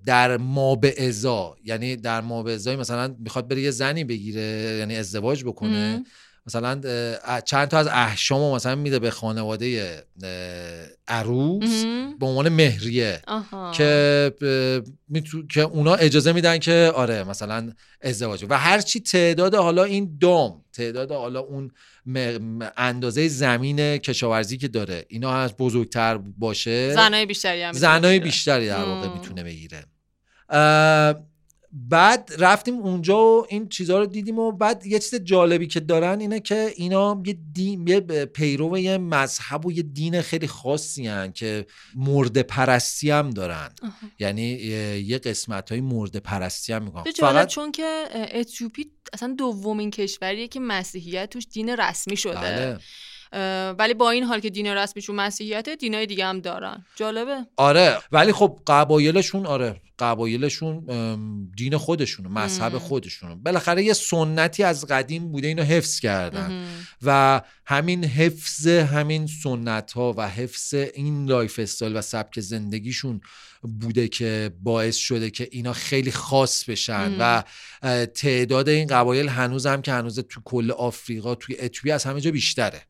در ما به ازا یعنی در ما به ازای مثلا می‌خواد بره یه زنی بگیره یعنی ازدواج بکنه. مثلا چند تا از احشامو مثلا میده به خانواده عروس. به عنوان مهریه آها که اه، میتو... که اونا اجازه میدن که آره مثلا ازدواج و هرچی تعداد حالا این دام تعداد حالا اون م... اندازه زمین کشاورزی که داره اینا از بزرگتر باشه زنای بیشتری هم زنای می‌تونه بیشتری در واقع. می‌تونه بگیره بعد رفتیم اونجا و این چیزها رو دیدیم و بعد یه چیز جالبی که دارن اینه که اینا یه دین یه پیرو یه مذهب و یه دین خیلی خاصی هن که مرد پرستی هم دارن. یعنی یه قسمت های مرد پرستی هم می‌کنن. فقط چون که اتیوپی اصلا دومین کشوریه که مسیحیت توش دین رسمی شده. بله. ولی با این حال که دین رسمیشون مسیحیت دینای دیگه هم دارن. جالبه. آره. ولی خب قبایلشون آره. قبایلشون دین خودشونه مذهب خودشونه بالاخره یه سنتی از قدیم بوده اینو حفظ کردن. و همین حفظ همین سنت ها و حفظ این lifestyle و سبک زندگیشون بوده که باعث شده که اینا خیلی خاص بشن. و تعداد این قبایل هنوز هم که هنوز تو کل آفریقا توی اتوی از همه جا بیشتره.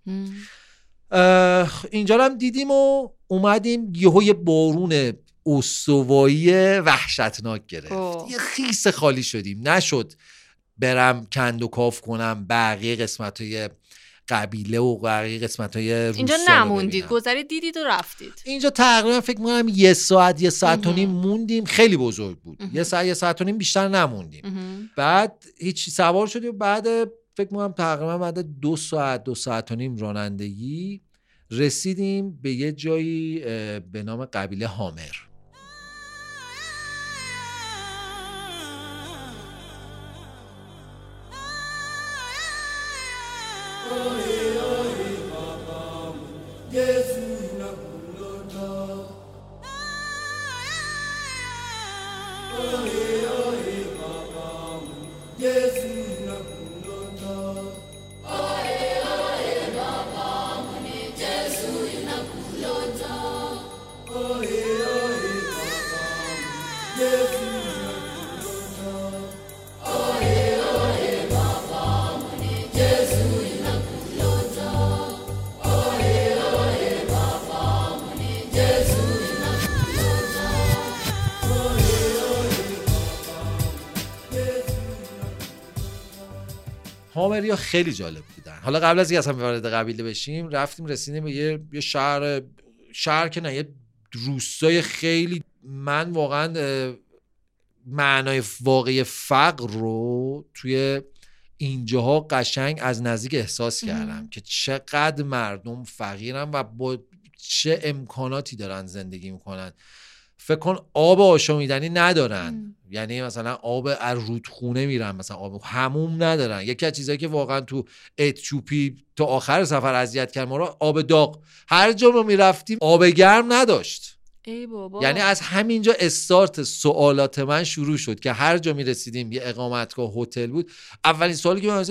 اینجا هم دیدیم و اومدیم یهو یه بارون استوایی وحشتناک گرفت. یه خیس خالی شدیم. نشد برم کند و کاف کنم بقیه قسمت های قبیله و بقیه قسمت های اینجا نموندید گذری دیدید و رفتید. اینجا تقریبا فکر می‌کنم یه ساعت یه ساعت و نیم موندیم. خیلی بزرگ بود. یه ساعت یه ساعت و نیم بیشتر نموندیم. بعد هیچ سوار شدیم. بعد فکر می‌کنم تقریبا بعد دو ساعت دو ساعت و نیم رانندگی رسیدیم به یه جایی به نام قبیله هامر. Yes. هامریا خیلی جالب بودن. حالا قبل از اینکه اصلا وارد قبیله بشیم رفتیم رسیدیم به یه, یه شهر شهر که نه یه روستای خیلی من واقعا معنای واقعی فقر رو توی اینجاها قشنگ از نزدیک احساس کردم که چقدر مردم فقیرن و با چه امکاناتی دارن زندگی می‌کنن. فکر کن آب آشامیدنی ندارن. یعنی مثلا آب از رودخونه میرن مثلا آب هموم ندارن. یکی از چیزایی که واقعا تو اتیوپی تا آخر سفر اذیت کرد ما رو آب داغ. هر جا رو می‌رفتیم آب گرم نداشت. ای بابا. یعنی از همینجا استارت سوالات من شروع شد که هر جا می رسیدیم یه اقامتگاه هتل بود. اولین سوالی که من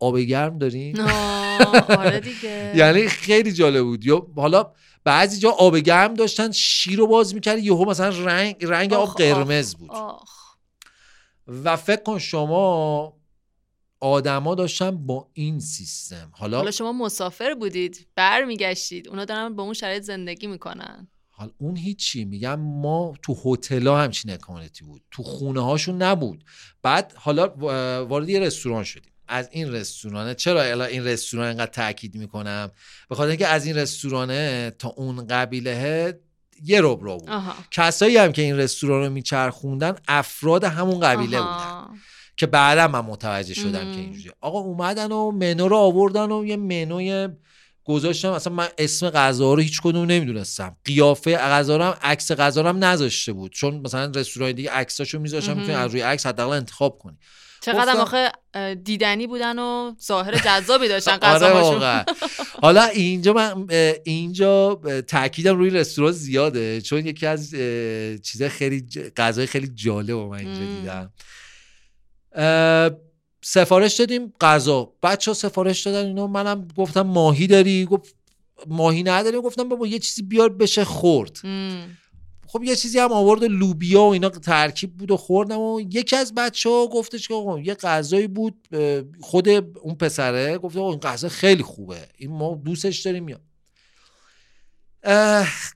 آب گرم دارین؟ آره دیگه. یعنی خیلی جالب بود. حالا بعضی جا آب گرم داشتن شیر رو باز می‌کرد یهو مثلا رنگ رنگ آب قرمز بود. و فکر کن شما آدما داشتن با این سیستم. حالا حالا شما مسافر بودید برمیگشتید اونا دارن با اون شرایط زندگی می‌کنن. حال اون هیچی میگم ما تو هتل‌ها همچین اکانتی بود. تو خونه هاشون نبود. بعد حالا وارد یه رستوران شدیم. از این رستورانه چرا الا این رستوران اینقدر تاکید می‌کنم؟ به خاطر اینکه از این رستورانه تا اون قبیله یه رو بود. کسایی هم که این رستوران رو میچرخوندن افراد همون قبیله بودن که بعدا من متوجه شدم که اینجوری آقا اومدن و منو رو آوردن و یه منوی گذاشتم. اصلا من اسم غذا رو هیچ کدوم نمی‌دونستم. قیافه غذا رو هم عکس غذا رو هم نذاشته بود. چون مثلا رستوران دیگه عکساشو میذاشتم می‌تونی از روی عکس حداقل انتخاب کنی. چقدر آخه دیدنی بودن و ظاهر جذابی داشتن آره حالا اینجا من اینجا تاکیدم روی رستوران زیاده چون یکی از چیزای خیلی غذای خیلی جالب من اینجا دیدم. سفارش دادیم غذا. بچه ها سفارش دادن اینو منم گفتم ماهی داری؟ گفت ماهی نداریم گفتم بابا یه چیزی بیار بشه خورد. خب یه چیزی هم آورد لوبیا و اینا ترکیب بود و خوردم و یکی از بچه ها گفتش که یه غذایی بود خود اون پسره گفته این غذا خیلی خوبه این ما دوستش داریم یا.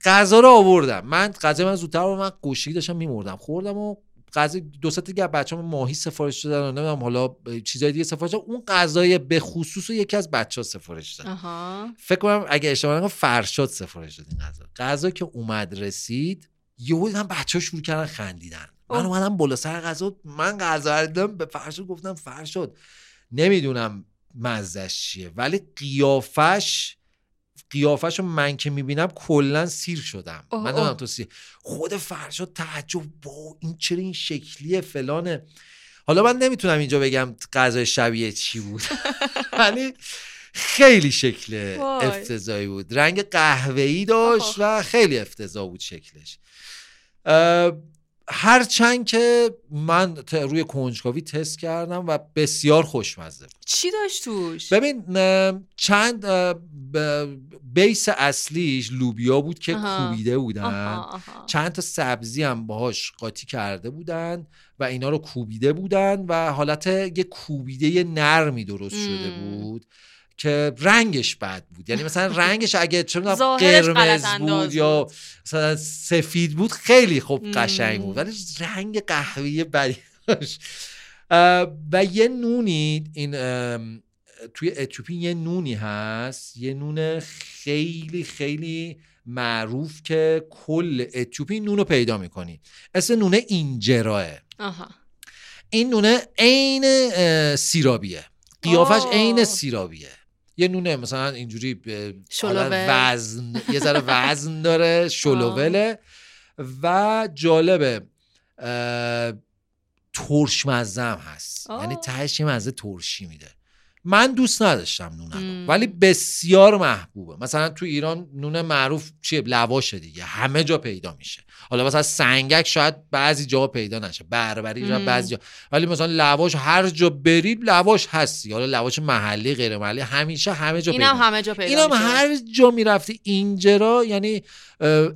غذا رو آوردم. من غذا من زودتر رو من گوشی داشتم میمردم خوردم و غذا دو سه دیگه بچه‌ها ماهی سفارش دادن و نمی‌دونم حالا چیزای دیگه سفارش دادن. اون غذای به خصوص یکی از بچه‌ها سفارش داد فکر کنم اگه اشتباه نکنم فرشاد سفارش داد این غذا. غذا که اومد رسید یهو دیدم بچه‌ها شروع کردن خندیدن. من اومدم بالا سر غذا من غذا دیدم به فرشاد گفتم فرشاد نمی‌دونم مزش چیه ولی قیافش قیافش رو من که می‌بینم کلا سیر شدم. من دارم تو سیر. خود فرشاد تعجب با این چرا این شکلیه فلانه. حالا من نمی‌تونم اینجا بگم غذای شبیه چی بود. ولی خیلی شکل افتضایی بود. رنگ قهوه‌ای داشت و خیلی افتضاح بود شکلش. هرچند که من روی کنجکاوی تست کردم و بسیار خوشمزه بود. چی داشت توش؟ ببین چند بیس اصلیش لوبیا بود که کوبیده بودن. چند تا سبزی هم باهاش قاطی کرده بودن و اینا رو کوبیده بودن و حالت یه کوبیده نرمی درست شده بود. که رنگش بد بود. یعنی مثلا رنگش اگه چه قرمز بود یا مثلا سفید بود خیلی خوب قشنگ بود. ولی رنگ قهوه‌ای بدی و یه نونی این توی اتیوپی یه نونی هست. یه نون خیلی خیلی معروف که کل اتیوپی نون رو پیدا می‌کنی. اسم نونه اینجراه این نونه عین سیرابیه. قیافش عین سیرابیه. یه نونه مثلا اینجوری وزن یه ذره وزن داره شلووله. و جالبه ترش مزه هست. یعنی تهش یه مزه ترشی میده. من دوست نداشتم نونم ولی بسیار محبوبه. مثلا تو ایران نون معروف چیه؟ لواشه دیگه. همه جا پیدا میشه. حالا مثلا سنگک شاید بعضی جا پیدا نشه بربری شاید بعضی جا. ولی مثلا لواش هر جا برید لواش هستی. حالا لواش محلی غیر محلی همیشه همه جا اینم همه جا پیدا اینم هر جا می‌رفتی اینجرا یعنی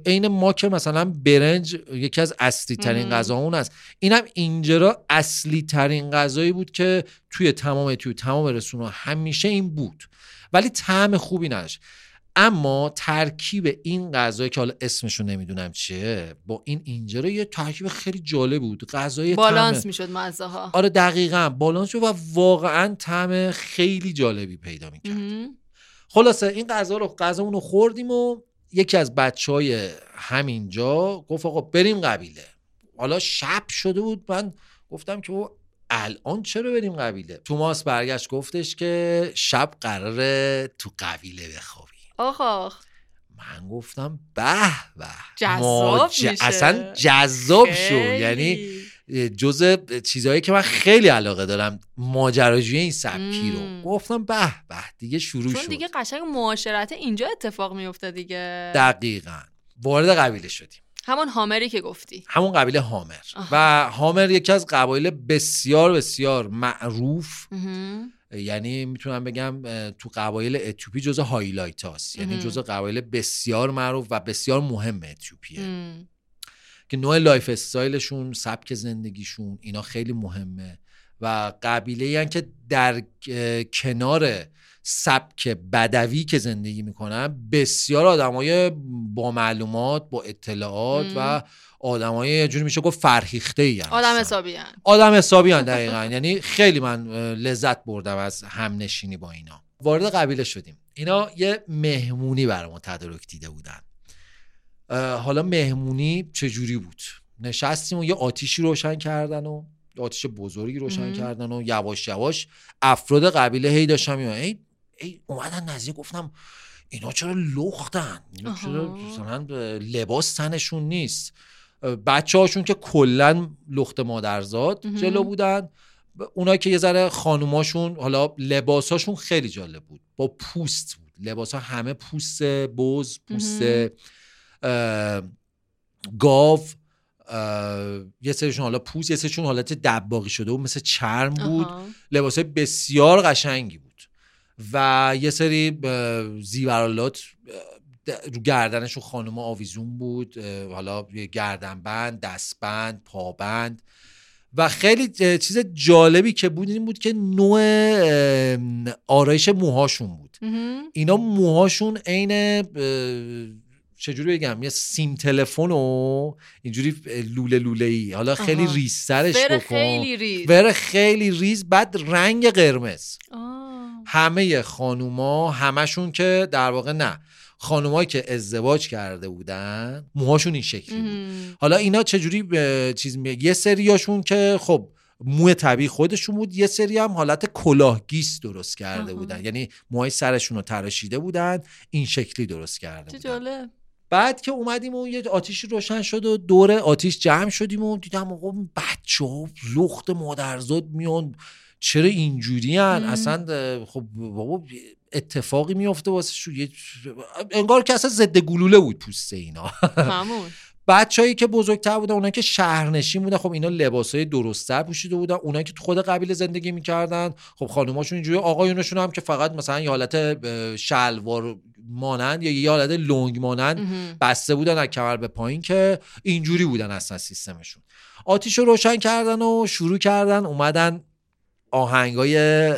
عین ما که مثلا برنج یکی از اصلی ترین غذاون است. اینم اینجرا اصلی ترین غذایی بود که توی تمام توی تمام رسونا همیشه این بود. ولی طعم خوبی نداشت. اما ترکیب این غذایی که حالا اسمشو نمی‌دونم چیه با این اینجرا یه ترکیب خیلی جالب بود. غذای بالانس می‌شد مزه ها آره دقیقا. بالانس شد و واقعا طعم خیلی جالبی پیدا می‌کرد. خلاصه این غذا رو غذا رو خوردیم و یکی از بچه های همینجا گفت آقا بریم قبیله. حالا شب شده بود من گفتم که الان چرا بریم قبیله؟ توماس برگشت گفتش که شب قراره تو قبیله بخوابی آخ من گفتم به به. جذاب اصلا جذاب شو. یعنی جز چیزهایی که من خیلی علاقه دارم ماجراجوی این سبکی رو. گفتم به به. دیگه شروع چون دیگه قشنگ معاشرت اینجا اتفاق میفته دیگه. دقیقا. وارد قبیله شدیم. همون هامری که گفتی. همون قبیله هامر. و هامر یکی از قبایل بسیار بسیار معروف یعنی می‌تونم بگم تو قبایل اتیوپی جز highlight هاست. یعنی جز قبایل بسیار معروف و بسیار مهم اتیوپیه. که نوع lifestyle شون سبک زندگیشون اینا خیلی مهمه. و قبیله که در کنار سبک بدوی که زندگی می‌کنن بسیار آدمای با معلومات با اطلاعات و آدمای یه جوری میشه گفت فرهیخته ای آدم حسابی آدم حسابی دقیقا. یعنی خیلی من لذت بردم از همنشینی با اینا. وارد قبیله شدیم. اینا یه مهمونی برای ما تدارک دیده بودن. حالا مهمونی چجوری بود؟ نشستیم و یه آتیشی روشن کردن و آتیش بزرگی روشن کردن و یواش یواش افراد قبیله هی داشتم ای, ای اومدن نزدیک گفتم اینا چرا لختن؟ اینا چرا لباس تنشون نیست. بچه هاشون که کلا لخت مادرزاد جلو بودن. اونایی که یه ذره خانوماشون حالا لباساشون خیلی جالب بود. با پوست بود. لباس ها همه پوست بز پوست گاو یه سریشون حالا پوست یه سریشون حالت دباغی شده بود مثل چرم بود. لباس بسیار قشنگی بود. و یه سری زیورالات رو گردنشون خانم آویزون بود حالا گردنبند دستبند پابند و خیلی چیز جالبی که بود این بود که نوع آرایش موهاشون بود. اینا موهاشون عین چجوری بگم یه سیم تلفن و اینجوری لوله لوله ای حالا خیلی ریز سرش بکن. خیلی ریز. بره خیلی ریز بعد رنگ قرمز. همه خانوما همشون که در واقع نه. خانمایی که ازدواج کرده بودن موهاشون این شکلی بود. حالا اینا چجوری به چیز می... یه سریاشون که خب موی طبیعی خودشون بود یه سری هم حالت کلاهگیس درست کرده بودن. یعنی موهای سرشون رو تراشیده بودن این شکلی درست کرده بودن. بعد که اومدیم و یه آتیش روشن شد و دور آتیش جمع شدیم و دیدم آقا بچه ها لخت مادرزاد میان. چرا اینجوری هن؟ اصلا خب بابا اتفاقی میفته واسه شو انگار که اصلا ضد گلوله بود پوست اینا. بچههایی که بزرگتر بودن اونایی که شهرنشین بودن خب اینا لباسای درستتر پوشیده بودن اونایی که تو خود قبیله زندگی می‌کردن خب خانوماشون اینجوری آقایونشون هم که فقط مثلا یه حالت شلوار مانند یا یه حالت لنگ مانند بسته بودن از کمر به پایین که اینجوری بودن اصلا سیستمشون. آتیش رو روشن کردن و شروع کردن اومدن آهنگای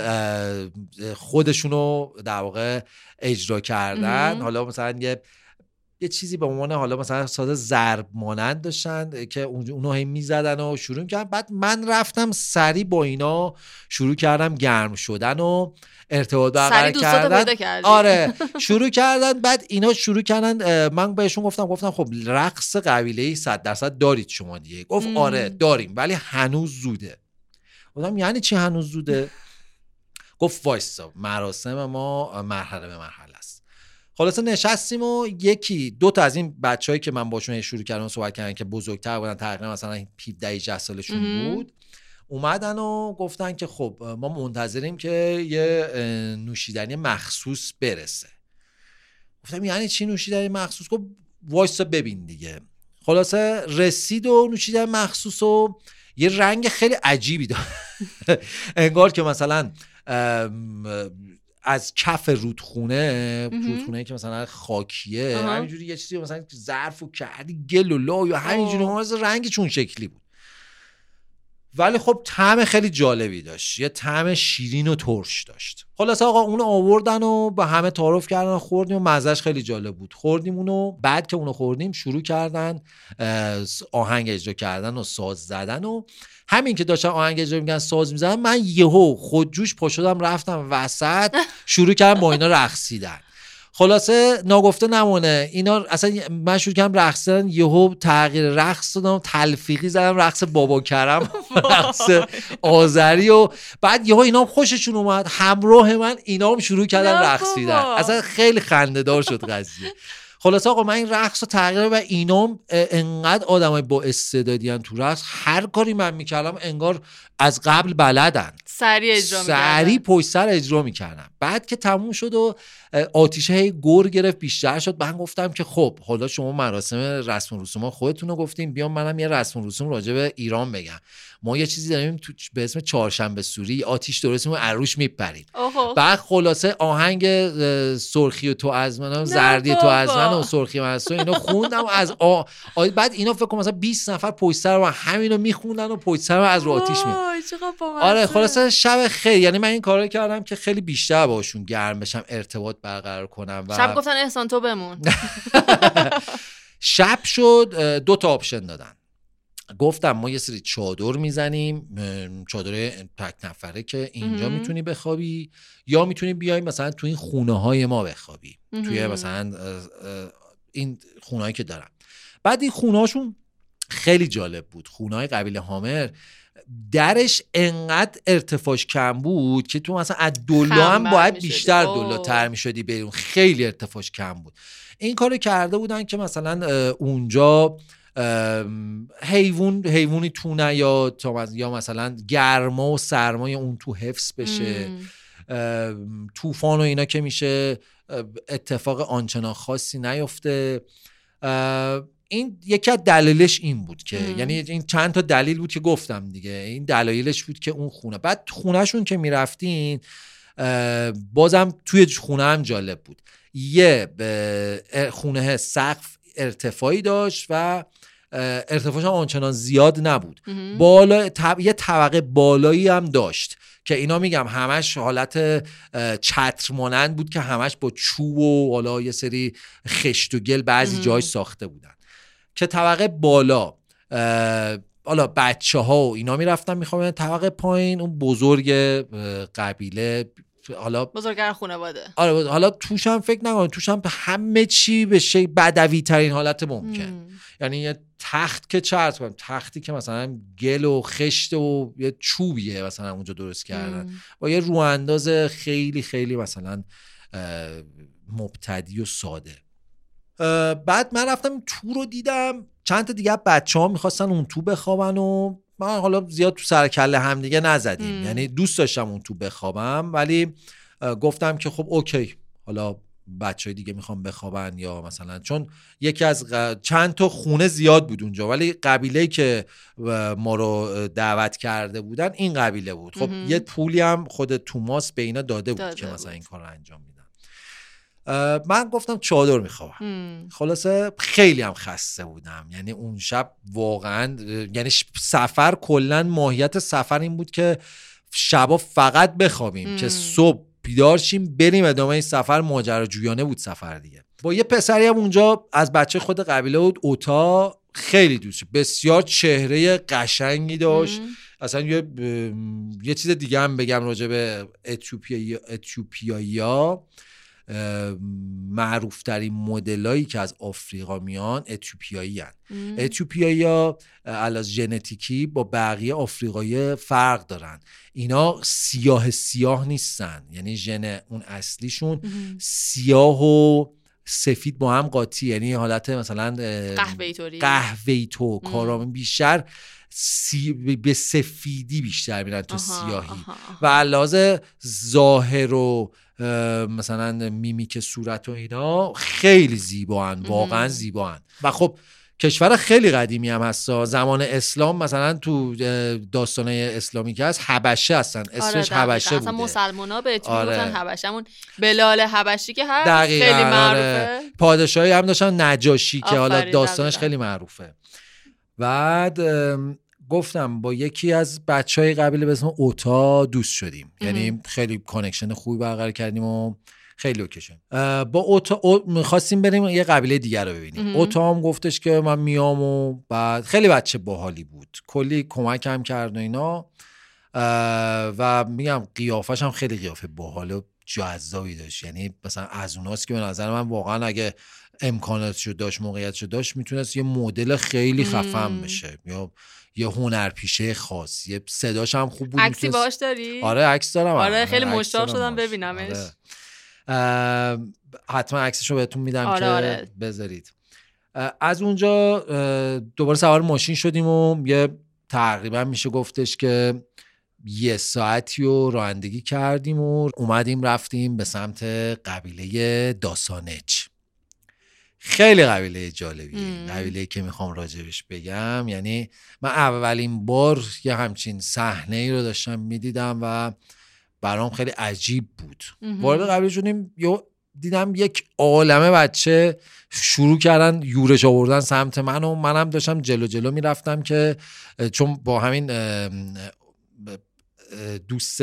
خودشونو در واقع اجرا کردن. حالا مثلا یه یه چیزی به عنوان حالا مثلا ساز ضرب مانند داشتن که اونو هی می‌زدن و شروع کردن بعد من رفتم سری با اینا شروع کردم گرم شدن و ارتباط برقرار کردن. آره. شروع کردن بعد اینا شروع کردن من بهشون گفتم گفتم خب رقص قبیله 100 درصد دارید شما دیگه. گفت آره داریم ولی هنوز زوده. گفتم یعنی چی هنوز زوده؟ گفت وایسا مراسم ما مرحله به مرحله است. خلاصه نشستیم و یکی دو تا از این بچههایی که من باشون شروع کردم صحبت کردن که بزرگتر بودن تقریبا مثلا 17 18 سالشون بود اومدن و گفتن که خب ما منتظریم که یه نوشیدنی مخصوص برسه. گفتم یعنی چی نوشیدنی مخصوص؟ گفت وایسا ببین دیگه. خلاصه رسید و نوشیدنی مخصوص و یه رنگ خیلی عجیبی داره. انگار که مثلا از کف رودخونه رودخونه که مثلا خاکیه همینجوری یه چیزی مثلا ظرف و کردی گل و لا یا همینجوری رنگ چون شکلی بود. ولی خب طعم خیلی جالبی داشت. یه طعم شیرین و ترش داشت. خلاص آقا اونو آوردن و به همه تعارف کردن و خوردیم و مزهش خیلی جالب بود. خوردیم اونو بعد که اونو خوردیم شروع کردن آهنگ اجرا کردن و ساز زدن و همین که داشتن آهنگ اجرا میگن ساز می‌زنن من یهو خودجوش پا شدم رفتم وسط شروع کردم با اینا رقصیدن. خلاصه ناگفته نمونه. اینا اصلا من شروع کردم رقص یهو تغییر رقص دادم تلفیقی زدم رقص بابا کرم رقص آذری و بعد یهو اینا خوششون اومد. همراه من اینا هم شروع کردن رقصیدن. اصلا خیلی خنده دار شد قضیه. خلاصه آقا من این رقص رو تغییر و اینام انقدر آدمای با استعدادیان تو رقص. هر کاری من می‌کردم انگار از قبل بلدن. سریع اجرا سریع پشت سر اجرا می‌کردم بعد که تموم شد و آتیشه هی گر گرفت بیشتر شد. من گفتم که خب حالا شما مراسم رسم رسوم خودتون رو گفتیم بیام منم یه رسم رسوم راجع به ایران بگم. ما یه چیزی داریم تو به اسم چهارشنبه سوری آتیش درست و عروش میپرید. بعد خلاصه آهنگ سرخی و تو از من زردی تو از من و سرخی من از تو اینو خوندم از آ... بعد اینا فکر کنم مثلا 20 نفر پشت سر و همینو میخوندن و پشت سر از رو آتیش می آره خلاصه شب خیلی یعنی من این کارو کردم که خیلی بیشتر باشون گرم بشم ارتباط برقرار کنم و شب گفتن احسان تو بمون. شب شد دو تا آپشن دادن. گفتم ما یه سری چادر می‌زنیم چادر تک نفره که اینجا می‌تونی بخوابی یا می‌تونی بیای مثلا تو این خونه های ما بخوابی توی مثلا این خونه که دارم. بعد این خونه هاشون خیلی جالب بود. خونه های قبیل هامر درش انقدر ارتفاعش کم بود که تو مثلا از دلا هم باید بیشتر دلا تر می شدی بریم خیلی ارتفاعش کم بود. این کارو کرده بودن که مثلا اونجا حیوان حیوانی تو نیاد یا مثلا گرما و سرمای اون تو حفظ بشه. طوفان و اینا که میشه اتفاق آنچنان خاصی نیفته. این یکی از دلیلش این بود که یعنی این چند تا دلیل بود که گفتم دیگه. این دلایلش بود که اون خونه. بعد خونهشون که می‌رفتین بازم توی خونه هم جالب بود. یه خونه سقف ارتفاعی داشت و ارتفاعش هم آنچنان زیاد نبود. بالا یه طبقه بالایی هم داشت که اینا میگم همش حالت چتر مانند بود که همش با چوب و حالا یه سری خشت و گل بعضی جای ساخته بودن. که طبقه بالا حالا بچه ها و اینا می‌رفتن می‌خوام طبقه پایین اون بزرگ قبیله حالا بزرگتر خانواده. آره حالا توش هم فکر نکنم توش هم همه چی به شی بدوی ترین حالت ممکن. یعنی یه تخت که چرت کنم تختی که مثلا گل و خشت و یه چوبیه مثلا اونجا درست کردن. با یه روانداز خیلی خیلی مثلا مبتدی و ساده. بعد من رفتم تو رو دیدم. چند تا دیگه بچه ها می‌خواستن اون تو بخوابن و من حالا زیاد تو سر کله هم دیگه نزدیم یعنی دوست داشتم اون تو بخوابم ولی گفتم که خب اوکی حالا بچه های دیگه می‌خوام بخوابن یا مثلا چون یکی از چند تا خونه زیاد بود اونجا ولی قبیله که ما رو دعوت کرده بودن این قبیله بود. خب یه پولی هم خود توماس به اینا داده بود که مثلا این کار رو انجام من گفتم چادر میخوابم. خلاصه خیلی هم خسته بودم. یعنی اون شب واقعا یعنی سفر کلا ماهیت سفر این بود که شبا فقط بخوابیم که صبح بیدار شیم بریم ادامه این سفر. ماجراجویانه بود سفر دیگه. با یه پسری هم اونجا از بچه خود قبیله بود. اوتا خیلی دوست بسیار چهره قشنگی داشت. اصلا یه یه چیز دیگه هم بگم راجع به اتیوپیایی ها معروفترین مدلایی که از آفریقا میان اتیوپیایی هن. اتیوپیایی ها علاز ژنتیکی با بقیه آفریقایی فرق دارن. اینا سیاه سیاه نیستن یعنی ژن اون اصلیشون سیاه و سفید با هم قاطی یعنی حالت مثلا قهوه‌ای تو کارامون بیشتر سی... به سفیدی بیشتر میرن تو سیاهی. و علاوه ظاهر و مثلا میمیک صورت و اینا خیلی زیبان واقعا زیبان و خب کشور خیلی قدیمی هم هست. زمان اسلام مثلا تو داستانه اسلامی که هست حبشه هستن. اسمش آره حبشه بوده. اصلا مسلمان ها به آره. حبشهمون بلال حبشی که هست خیلی آره. معروفه. آره. پادشاهی هم داشتن نجاشی که حالا داستانش خیلی معروفه. بعد گفتم با یکی از بچه های قبیله به اسم اوتا دوست شدیم. یعنی خیلی connection خوبی برقرار کردیم و خیلی اوکیشن با اوتا او... می‌خواستیم بریم یه قبیله دیگر رو ببینیم. اوتا هم گفتش که من میام و بعد خیلی بچه باحالی بود. کلی کمک هم کرد و اینا. و میگم قیافش هم خیلی قیافه باحال و جذابی داشت. یعنی مثلا از اوناست که به نظر من واقعا اگه امکاناتشو داشت موقعیتشو داشت می‌تونست یه مدل خیلی خفن بشه. یا یه هنرپیشه خاص. یه صداش هم خوب بود عکسی باش داری؟ آره عکس دارم. آره خیلی مشتاق شدم ببینمش. آره. حتما عکسش رو بهتون میدم آره که آره. بذارید. از اونجا دوباره سوار ماشین شدیم و یه تقریبا میشه گفتش که یه ساعتی رو رانندگی کردیم و اومدیم رفتیم به سمت قبیله داسانچ خیلی قبیله جالبیه. قبیله که می‌خوام راجبش بگم یعنی من اولین بار یه همچین صحنه ای رو داشتم می‌دیدم و برام خیلی عجیب بود. وارد قبیله شدیم دیدم یک عالمه بچه شروع کردن یورش آوردن سمت من و منم داشتم جلو جلو می‌رفتم که چون با همین دوست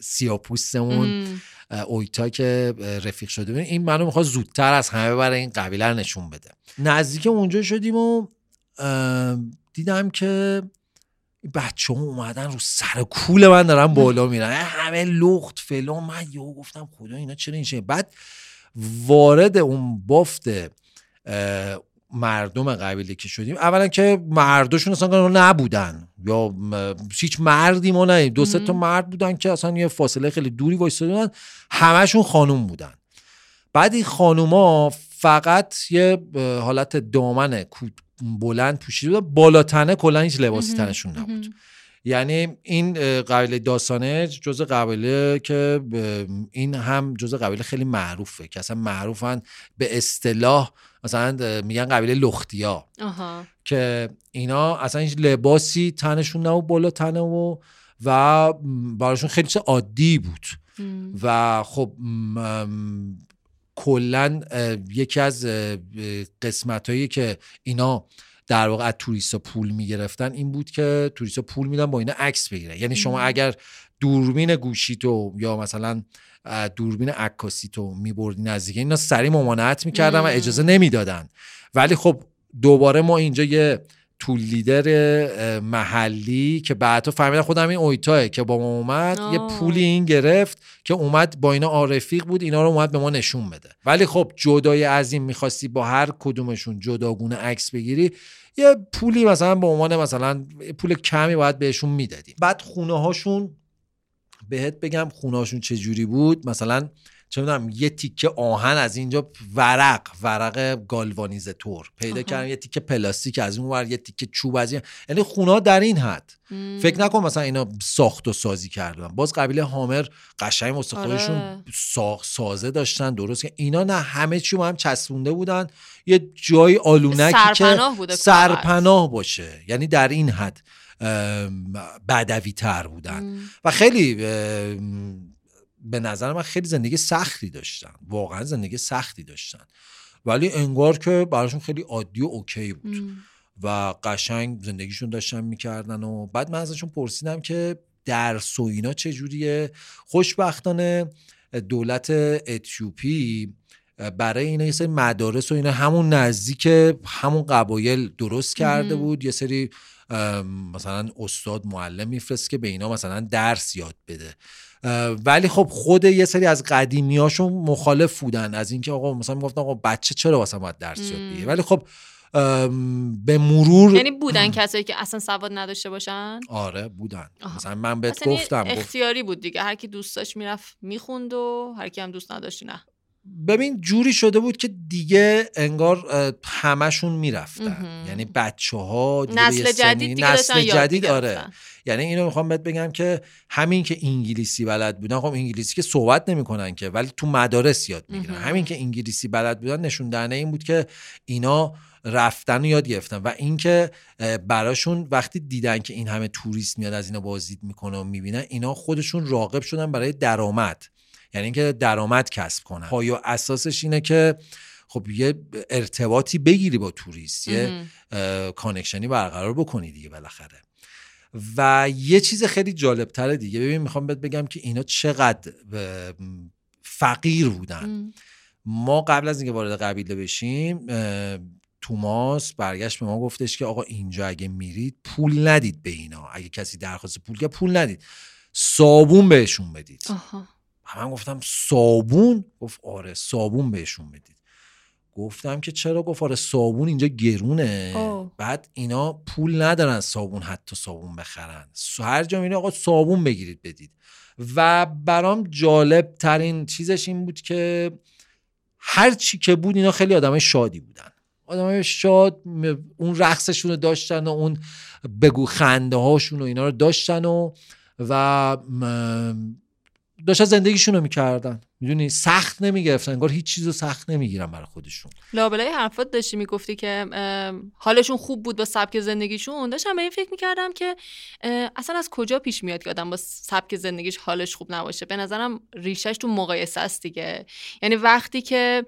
سیاپوستمون اویتا که رفیق شده این منو می‌خواد زودتر از همه برای این قبیله نشون بده. نزدیک اونجا شدیم و دیدم که بچه ها اومدن رو سر کول من دارن بالا میرن. همه لخت فلان. من یهو گفتم خدا اینا چرا این بعد وارد اون بافت مردم قبیله که شدیم. اولا که مرداشون اصلا نبودن. یا هیچ مردی ما نه. دو سه تا مرد بودن که اصلا یه فاصله خیلی دوری وایساده بودن همشون خانوم بودن. بعد این خانوما فقط یه حالت دامن بلند پوشیده بود بالاتنه کلا هیچ لباسی تنشون نبود. یعنی این قبیله داستانه جز قبیله که این هم جز قبیله خیلی معروفه که اصلا معروفن به اصطلاح مثلا میگن قبیله لختیا. که اینا اصلا هیچ لباسی تنشون نبود بالا تنه و و براشون خیلی چیز عادی بود. و خب کلا یکی از قسمت هایی که اینا در واقع از توریستا پول می‌گرفتن این بود که توریستا پول میدن با اینا عکس بگیره یعنی شما اگر دوربین گوشی تو یا مثلا دوربین عکاسی تو میبردی نزدیک اینا سریع ممانعت می‌کردن و اجازه نمی‌دادن. ولی خب دوباره ما اینجا یه تول لیدر محلی که بعدها فهمیدن خودم این اویتاه که با ما اومد یه پولی این گرفت که اومد با اینا آرفیق بود اینا رو اومد به ما نشون بده. ولی خب جدای از این می‌خواستی با هر کدومشون جداگونه عکس بگیری یه پولی مثلا به عنوان مثلا پول کمی باید بهشون می‌دادیم. بعد خونه هاشون بهت بگم خونه هاشون چجوری بود مثلا چه می‌دونم یه تیکه آهن از اینجا ورق ورق گالوانیزه تور. پیدا کردم یه تیکه پلاستیک از اون ور یه تیکه چوب از این. یعنی خونه در این حد. فکر نکن مثلا اینا ساخت و سازی کردن باز قبیله هامر قشنگ واسه خودشون آره. سازه داشتن درست که اینا نه همه چی هم چسبونده بودن. یه جای آلونکی که سرپناه باشه. یعنی در این حد بدوی تر بودن. و خیلی به نظر من خیلی زندگی سختی داشتن. واقعا زندگی سختی داشتن. ولی انگار که براشون خیلی عادی و اوکی بود. و قشنگ زندگیشون داشتن می‌کردن و بعد من ازشون پرسیدم که درس و اینا چجوریه. خوشبختانه دولت اتیوپی برای اینا یه سری مدارس و اینا همون نزدیک همون قبایل درست کرده بود. یه سری مثلا استاد معلم میفرست که به اینا مثلا درس یاد بده. ولی خب خود یه سری از قدیمیاشون مخالف بودن. از اینکه آقا مثلا می‌گفتن آقا بچه چرا واسه باید درس یاد بگیره ولی خب به مرور یعنی بودن کسایی که اصلا سواد نداشته باشن؟ آره بودن. مثلا من بهت گفتم اختیاری بود دیگه. هر کی دوست داشت می‌رفت می‌خوند و هر کی هم دوست نداشت نه. ببین جوری شده بود که دیگه انگار همشون می‌رفتن. یعنی بچه ها نسل جدید نسل جدید آره. یعنی اینو می‌خوام بهت بگم که همین که انگلیسی بلد بودن خب انگلیسی که صحبت نمی‌کنن که ولی تو مدارس یاد می‌گیرن. همین که انگلیسی بلد بودن نشون دهنه این بود که اینا رفتن و یاد گرفتن. و اینکه براشون وقتی دیدن که این همه توریست میاد از اینا بازدید می‌کنه و می‌بینن اینا خودشون راغب شدن برای درآمد. یعنی اینکه درآمد کسب کنن. پایه اساسش اینه که خب یه ارتباطی بگیری با توریست یه connection ی برقرار بکنی دیگه بالاخره. و یه چیز خیلی جالب تره دیگه. ببین می‌خوام بهت بگم که اینا چقدر فقیر بودن. ما قبل از اینکه وارد قبیله بشیم توماس برگشت به ما گفتش که آقا اینجا اگه میرید پول ندید به اینا. اگه کسی درخواست پول که پول ندید. صابون بهشون بدید. آها. من گفتم صابون؟ گفت آره صابون بهشون بدید. گفتم که چرا؟ گفت آره صابون اینجا گرونه. بعد اینا پول ندارن صابون حتی صابون بخرن. هر جا میره آقا صابون بگیرید بدید. و برام جالب ترین چیزش این بود که هر چی که بود اینا خیلی آدمای شادی بودن. آدمای شاد اون رقصشون رو داشتن و اون بگو خنده هاشون و اینا رو داشتن و و داشتن زندگیشون رو می‌کردن. می‌دونی؟ سخت نمی‌گرفتن انگار هیچ چیز سخت نمی‌گیرن برای خودشون. لابلای حرفات داشتی می‌گفتی که حالشون خوب بود با سبک زندگیشون. داشتم به این فکر می‌کردم که اصلا از کجا پیش میاد که آدم با سبک زندگیش حالش خوب نباشه؟ به نظرم ریشش تو مقایسه است دیگه. یعنی وقتی که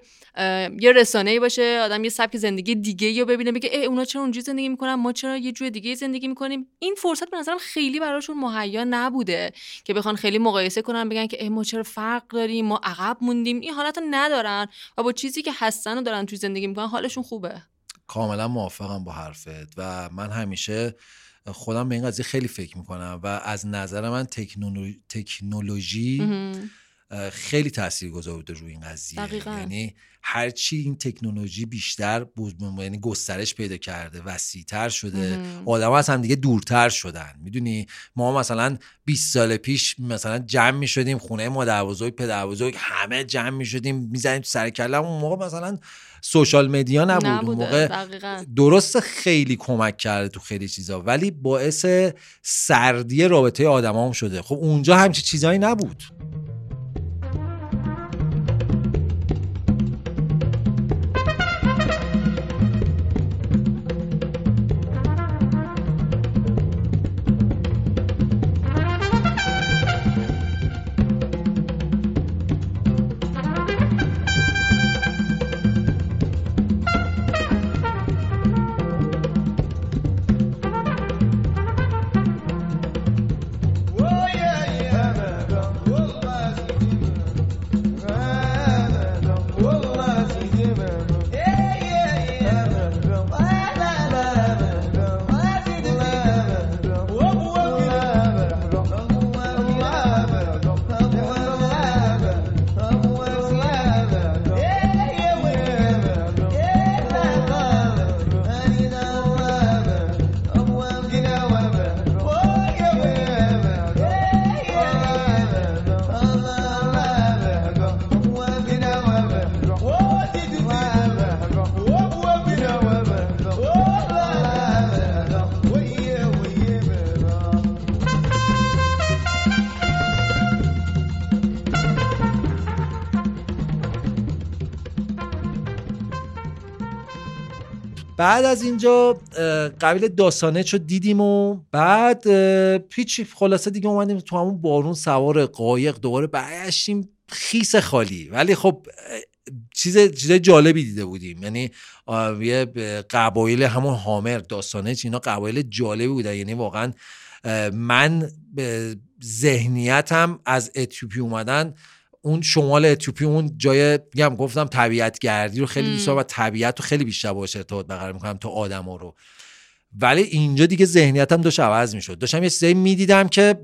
یه رسانه باشه آدم یه سبک زندگی دیگه رو ببینه بگه ای اونا چرا اونجوری زندگی می‌کنن؟ ما چرا یه جور دیگه زندگی می‌کنیم؟ این فرصت به نظرم خیلی براشون مهیا نبوده که بخوان خیلی مقایسه کنن بگن که ما چرا فرق داریم؟ ما عقب موندیم این حالت رو ندارن و با چیزی که هستن و دارن توی زندگی می‌کنن حالشون خوبه. کاملا موافقم با حرفت و من همیشه خودم به این قضیه خیلی فکر می‌کنم و از نظر من تکنولوژی خیلی تاثیر گذارده روی این قضیه. یعنی هرچی این تکنولوژی بیشتر یعنی گسترش پیدا کرده وسیعتر شده آدم از هم دیگه دورتر شدن. می‌دونی؟ ما مثلا 20 سال پیش مثلا جمع می شدیم خونه مادر بزرگ پدر بزرگ همه جمع می شدیم می‌زنیم تو سر کله اون موقع مثلا سوشال مدیا نبود. اون موقع درست خیلی کمک کرده تو خیلی چیزا. ولی باعث سردی رابطه آدمام شده. خب اونجا همچی چیزایی نبود. از اینجا قبیل داستانه رو دیدیم و بعد پیچ خلاصه دیگه اومدیم تو همون بارون سوار قایق دوباره برگشتیم. خیس خالی. ولی خب چیز چیز جالبی دیده بودیم. یعنی یه قبایل همون هامر داستانه اینا قبایل جالبی بودن. یعنی واقعا من ذهنیتم از اتیوپی اومدن اون شمال اتیوپی اون جای میگم گفتم طبیعت گردی رو خیلی دوست و طبیعت رو خیلی بیشتر باشه ارتباط برقرار می‌کنم تا آدما رو. ولی اینجا دیگه ذهنیتم داشت عوض می‌شد. داشتم یه چیزایی می‌دیدم که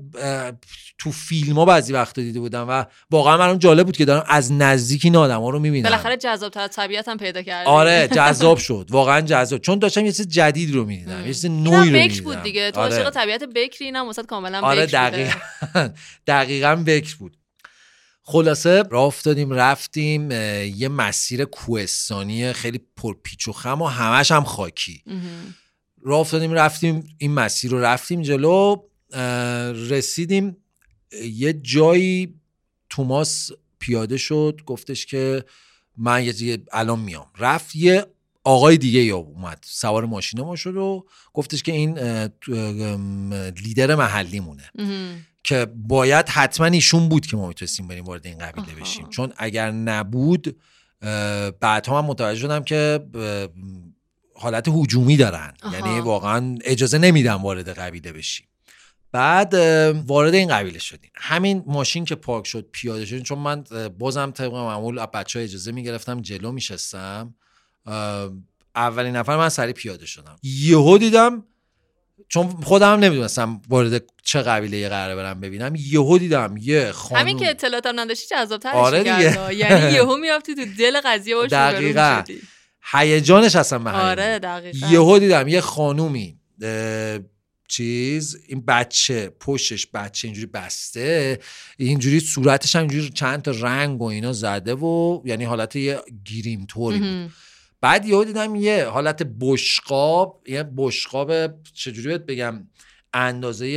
تو فیلم ها بعضی وقتا دیده بودم و واقعا من جالب بود که دارم از نزدیک این آدم ها رو می‌بینم. بالاخره جذاب تر طبیعت هم پیدا کردی. آره جذاب شد. واقعا جذاب. چون داشتم یه چیز جدید رو می‌دیدم یه چیز نوعی رو می‌دیدم. بود دیگه. تو آره. طبیعت بکری واسه کاملا آره دقیقاً. دقیقاً بکر بود. خلاصه راه افتادیم رفتیم یه مسیر کوهستانی خیلی پرپیچ و خم و همش هم خاکی. راه افتادیم رفتیم این مسیر رو رفتیم جلو رسیدیم یه جایی توماس پیاده شد گفتش که من یه الان میام. رفت یه آقای دیگه یا اومد سوار ماشین ما شد و گفتش که این لیدر محلی مونه که باید حتما ایشون بود که ما می‌تونستیم بریم وارد این قبیله بشیم. چون اگر نبود بعدها من متوجه شدم که حالت هجومی دارن. یعنی واقعا اجازه نمیدم وارد قبیله بشیم. بعد وارد این قبیله شدیم. همین ماشین که پارک شد پیاده شدیم چون من بازم طبق معمول بچه ها اجازه می‌گرفتم جلو میشستم. اولین نفر من سری پیاده شدم. یهو دیدم چون خودم هم نمی‌دونستم وارد چه قبیله یه قراره برم ببینم. یهو دیدم یه خانم همین که اطلاعاتم نداشتی جذاب آره دیگه. یعنی یهو میافتی تو دل قضیه باش دقیقاً. هیجانش اصلا به آره دقیقاً. یهو دیدم یه خانومی چیز این بچه پشتش بچه اینجوری بسته اینجوری صورتش هم اینجوری چند تا رنگ و اینا زده و یعنی حالت یه گیریم طوری بود. بعد یهو دیدم یه حالت بشقاب یه بشقاب چجوری بهت بگم اندازه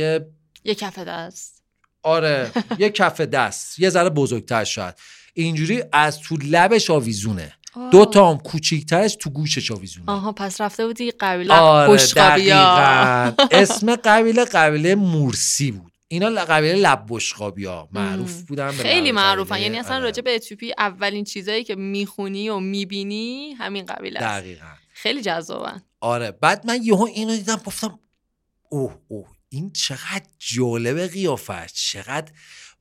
یه کف دست. آره یه کف دست یه ذره بزرگتر شاید. اینجوری از تو لبش آویزونه. دو تا هم کوچیکترش تو گوشش آویزونه. آها پس رفته بودی قبیله آره اسم قبیله قبیله مورسی بود. اینا قبیله لب ها معروف بودن خیلی معروفن. یعنی اصلا آره. راجع به اتیوپی اولین چیزایی که می‌خونی و می‌بینی همین قبیله است. دقیقا. خیلی جذابن. آره. بعد من یهو اینو دیدم گفتم اوه اوه این چقدر جالب قیافه چقدر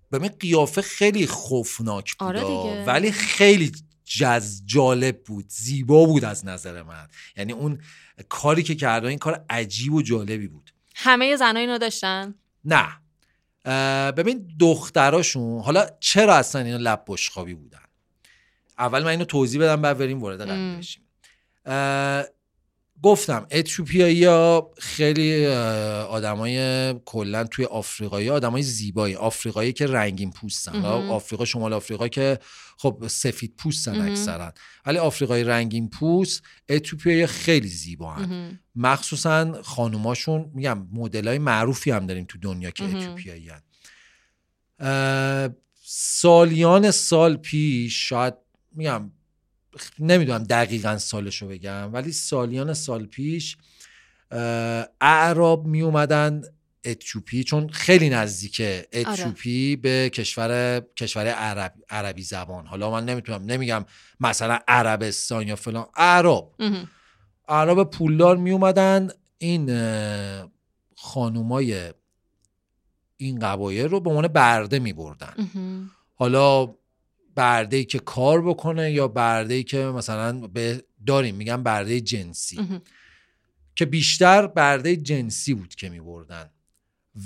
به قیافه خیلی خوفناک بود آره ولی خیلی جز جالب بود. زیبا بود از نظر من. یعنی اون کاری که کرده این کار عجیب و جالبی بود. همه زنای اینو داشتن؟ نه. ببین دختراشون حالا چرا اصلا اینا لب بشخابی بودن؟ اول من اینو توضیح بدم بعد بریم وارد قضیه بشیم. گفتم اتیوپیایی ها خیلی آدمای کلا توی آفریقایی آدمای زیبایی آفریقایی که رنگین پوستن آفریقا شمال آفریقا که خب سفید پوستن اکثرا. ولی آفریقای رنگین پوست اتیوپیایی خیلی زیبا هن. مخصوصا خانوماشون میگم مدل های معروفی هم داریم تو دنیا که اتیوپیایی. سالیان سال پیش شاید میگم نمی‌دونم دقیقا سالشو بگم ولی سالیان سال پیش اعراب می اومدن اتیوپی چون خیلی نزدیکه اتیوپی آره. به کشور کشور عرب، عربی زبان. حالا من نمی‌تونم نمیگم مثلا عربستان یا فلان. اعراب. اعراب پولدار می اومدن این خانومای این قبایل رو به عنوان برده می بردن حالا برده ای که کار بکنه یا برده ای که مثلا به داریم میگن برده جنسی. که بیشتر برده جنسی بود که می بردن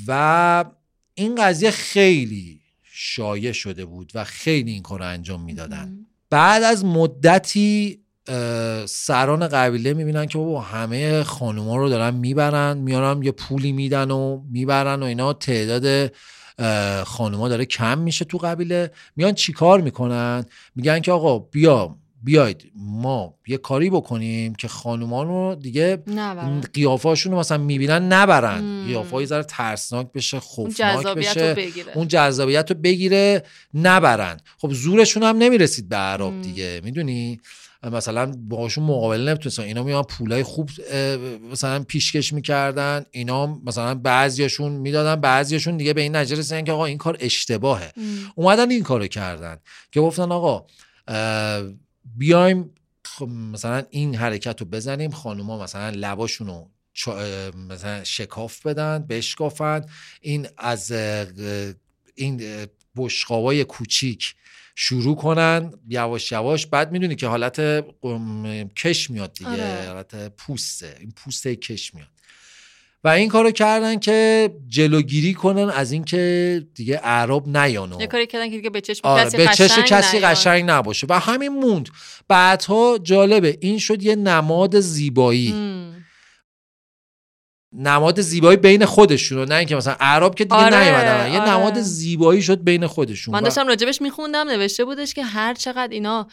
و این قضیه خیلی شایع شده بود و خیلی این کار رو انجام می‌دادن. بعد از مدتی سران قبیله می‌بینن که بابا همه خانوما رو دارن می‌برن میارن یه پولی میدن و می‌برن و اینا تعداد خانوما داره کم میشه تو قبیله. میان چیکار می‌کنن؟ میگن که آقا بیا بیاید ما یه کاری بکنیم که خانومان رو دیگه قیافاشون رو مثلا می‌بینن نبرن. قیافه ذره ترسناک بشه خوفناک بشه. اون جذابیت رو بگیره نبرن. خب زورشون هم نمی‌رسید به عرب دیگه می‌دونی؟ مثلا باهاشون مقابله نمی‌تونستن. اینا میان پولای خوب مثلا پیشکش می‌کردن. اینا مثلا بعضیاشون می‌دادن بعضیاشون دیگه به این نتیجه رسیدن که آقا این کار اشتباهه. اومدن این کارو کردن. که گفتن آقا بیایم خب مثلا این حرکت رو بزنیم خانوما مثلا لباشون رو مثلا شکاف بدن بشکافن. این از این بشقابای کوچیک شروع کنن یواش یواش. بعد می‌دونی که حالت کش میاد دیگه آره. حالت پوسته. این پوسته کش میاد. و این کارو کردن که جلوگیری کنن از اینکه دیگه اعراب نیانو یه کاری کردن که دیگه به چشم آره کسی به چشم قشنگ نباشه. و همین موند. بعدها جالبه این شد یه نماد زیبایی. نماد زیبایی بین خودشون نه اینکه مثلا عرب که دیگه آره، نیومدن. یه آره. نماد زیبایی شد بین خودشون من داشتم راجبش میخوندم نوشته بودش که هر چقدر اینا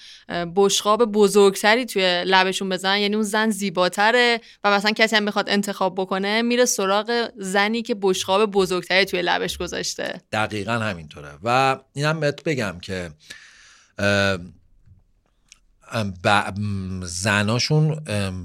بشقاب بزرگتری توی لبشون بزنن یعنی اون زن زیباتره و مثلا کسی هم بخواد انتخاب بکنه میره سراغ زنی که بشقاب بزرگتری توی لبش گذاشته. دقیقا همینطوره. و اینم بهت بگم که زناشون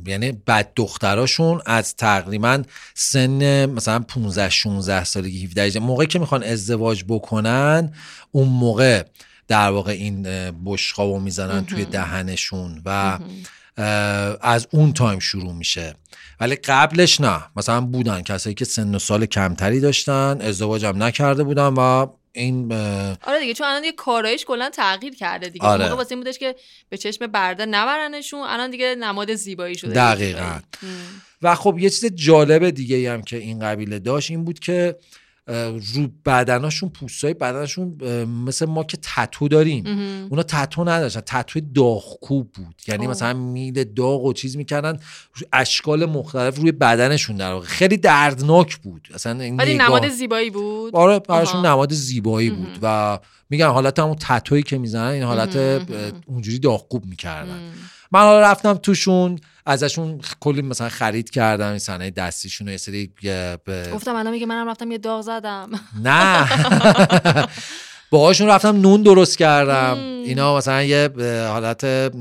یعنی بد دختراشون از تقریبا سن مثلا 15 16 سالگی 17 موقعی که می‌خوان ازدواج بکنن اون موقع در واقع این بشقابو می‌زنن توی دهنشون و از اون تایم شروع میشه. ولی قبلش نه. مثلا بودن کسایی که سن و سال کمتری داشتن ازدواج نکرده بودن و این آره دیگه چون الان دیگه کارایش کلا تغییر کرده دیگه. آره. موقع واسه بودش که به چشم برده نبرنشون الان دیگه نماد زیبایی شده. دقیقا. و خب یه چیز جالب دیگه هم که این قبیله داشت این بود که رو بدناشون پوستای بدنشون مثل ما که تتو داریم. اونا تتو نداشتن. تتو داغکوب بود. یعنی مثلا میل داغ و چیز می‌کردن اشکال مختلف روی بدنشون در واقع. خیلی دردناک بود. اصلا این ولی نماد زیبایی بود؟ آره براشون نماد زیبایی بود. و میگن حالت همون تتویی که می‌زنن این حالت اونجوری داغکوب می‌کردن. من حالا رفتم توشون. ازشون کلی مثلا خرید کردم این صنایع دستیشون یه سری گفتم الان میگه منم رفتم یه داغ زدم. نه. باهاشون رفتم نون درست کردم. اینا مثلا یه حالت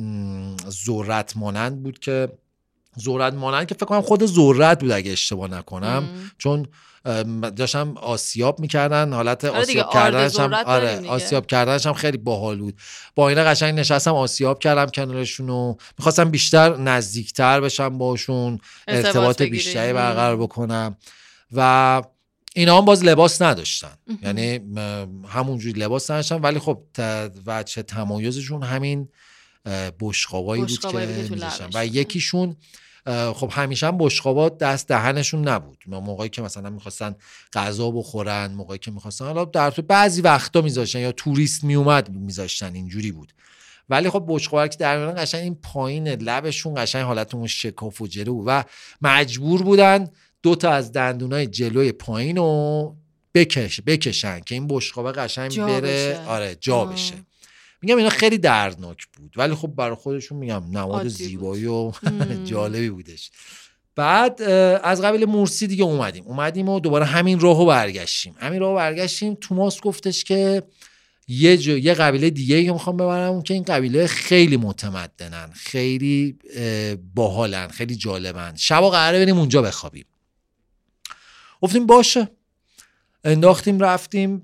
ذرت مانند بود که ذرت مانند که فکر کنم خود ذرت بود اگه اشتباه نکنم. چون داشتم آسیاب می‌کردن حالت آره آسیاب کردنش هم آره آسیاب کردنش هم خیلی باحال بود. با اینا قشنگ نشستم آسیاب کردم کنارشون و می‌خواستم بیشتر نزدیکتر بشم باشون ارتباط بیشتری برقرار بکنم. و اینا هم باز لباس نداشتن. یعنی همونجوری لباس نداشتن ولی خب وچه تمایزشون همین بشقابایی بود که و یکیشون خب همیشه هم بشقابات دست دهنشون نبود. موقعی که مثلا می‌خواستن غذا بخورن موقعی که می‌خواستن حالا در تو بعضی وقتا میذاشتن یا توریست میومد میذاشتن اینجوری بود. ولی خب بشقابا که در میان قشنگ این پایین لبشون قشنگ حالت اون شکاف و جلو و مجبور بودن دو تا از دندونای جلوی پایین رو بکش بکشن که این بشقابه قشنگ بره. آره جا بشه. میگم اینا خیلی دردناک بود. ولی خب برای خودشون میگم نماد زیبایی و جالبی بودش. بعد از قبل مرسی دیگه اومدیم. اومدیم و دوباره همین راهو برگشتیم. همین راهو برگشتیم. توماس گفتش که یه جو، یه قبیله دیگه که می‌خوام ببرم که این قبیله خیلی متمدنن خیلی باحالن خیلی جالبن. شبا قراره بریم اونجا بخوابیم. گفتیم باشه. انداختیم رفتیم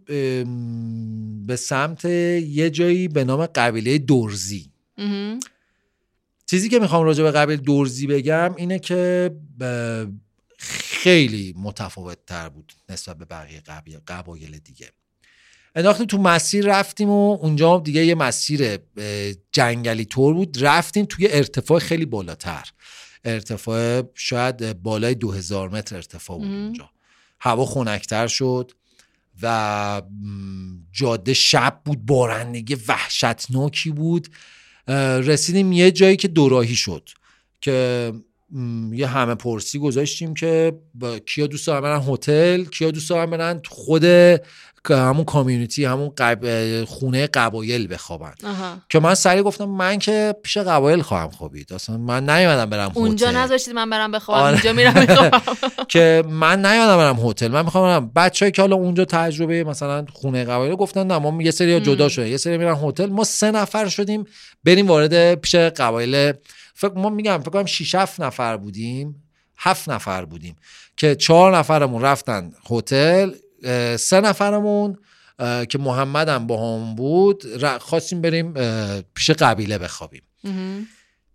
به سمت یه جایی به نام قبیله دورزی. چیزی که می‌خوام راجع به قبیله دورزی بگم اینه که خیلی متفاوت تر بود نسبت به بقیه قبایل دیگه. انداختیم تو مسیر رفتیم و اونجا دیگه یه مسیر جنگلی طور بود. رفتیم توی ارتفاع خیلی بالاتر. ارتفاع شاید بالای دو هزار متر ارتفاع بود اونجا. هوا خنکتر شد. و جاده شب بود بارندگی وحشتناکی بود. رسیدیم یه جایی که دوراهی شد که یه همه پرسی گذاشتیم که کیا دوست دارن برن هتل کیا دوست دارن برن خود همون کامیونیتی همون قب... خونه قبایل بخوابن. که من سریع گفتم من که پیش قبایل خواهم خوابید. اصلا من نیومدم برم هتل. اونجا نذاشتید من برم بخوابم آره. اونجا میرم بخوابم. که من نیومدم برم هتل. من می‌خوام برم. بچه‌ای که حالا اونجا تجربه مثلا خونه قبایل گفتن نه ما یه سری جدا شده یه سری میرن هتل. ما سه نفر شدیم بریم وارد پیش قبایل فکر ما میگم فکر کنم 6 7 نفر بودیم. هفت نفر بودیم که چهار نفرمون رفتن هتل سه نفرمون که محمد هم با هم بود خواستیم بریم پیش قبیله بخوابیم.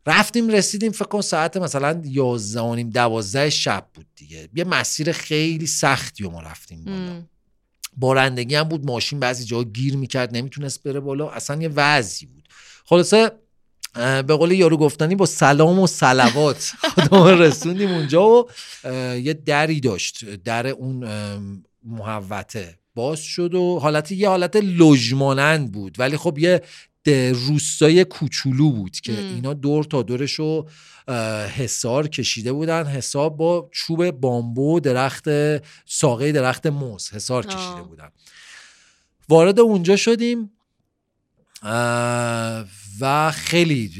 رفتیم رسیدیم فکر کن ساعت مثلا یازده و نیم دوازده شب بود دیگه. یه مسیر خیلی سختی و ما رفتیم بالا. بارندگی هم بود ماشین بعضی جا گیر می‌کرد نمی‌تونست بره بالا. اصلا یه وضعی بود. خلاصه به قول یارو گفتنی با سلام و سلوات. خودمون رسوندیم اونجا و یه دری داشت. در اون محوته باز شد و حالت یه حالت لژمانند بود. ولی خب یه روستای کوچولو بود که اینا دور تا دورش رو حسار کشیده بودن. حساب با چوب بامبو درخت ساقه درخت موز حسار کشیده بودن. وارد اونجا شدیم. و خیلی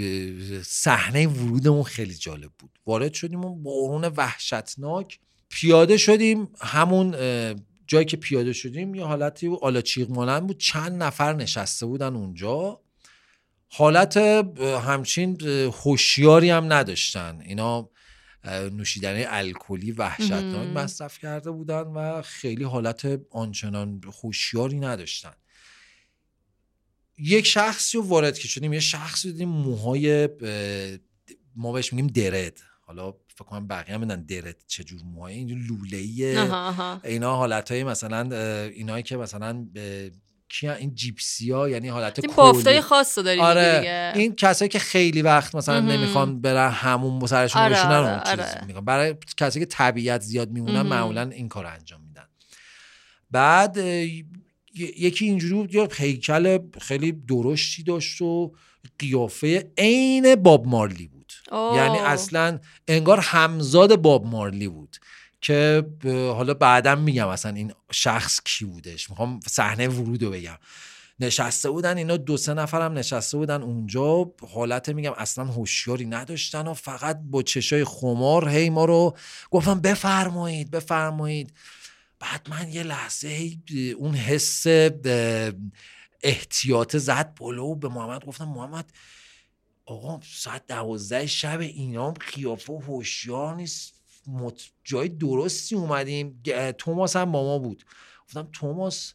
صحنه ورودمون خیلی جالب بود. وارد شدیم و بارون وحشتناک. پیاده شدیم همون جایی که پیاده شدیم یه حالتی آلاچیق مانند بود. چند نفر نشسته بودن اونجا. حالت همچین هوشیاری هم نداشتن. اینا نوشیدنی الکلی وحشتناک مصرف کرده بودن و خیلی حالت آنچنان هوشیاری نداشتن. یک شخصی رو وارد که شدیم یه شخصی دیدیم موهای ما بهش میگیم درد. حالا فکر کنم بقیه هم بدن درد چجور موهای اینجور لوله اینا حالت های مثلا اینایی که مثلا کیا این جیپسی ها یعنی حالت این بافتای خاص داری آره. دیگه. این کسایی که خیلی وقت مثلا نمی‌خوان برن همون سرشون آره بشونن آره آره. برای کسایی که طبیعت زیاد میمونن معمولا این کار انجام میدن. بعد یکی اینجوری بود یا هیکل خیلی درشتی داشت و قیافه عین باب مارلی بود. یعنی اصلا انگار همزاد باب مارلی بود که حالا بعدا میگم اصلا این شخص کی بودش؟ می‌خوام صحنه ورود رو بگم. نشسته بودن اینا دو سه نفرم نشسته بودن اونجا. حالت میگم اصلا هوشیاری نداشتن و فقط با چشای خمار هی ما رو گفتم بفرمایید بفرمایید. بعد من یه لحظه اون حس احتیاط زد بلو به محمد گفتم محمد آقا ساعت دوازده شب اینام خیافه و هوشیار نیست. جای درستی اومدیم. توماس هم با ما بود. گفتم توماس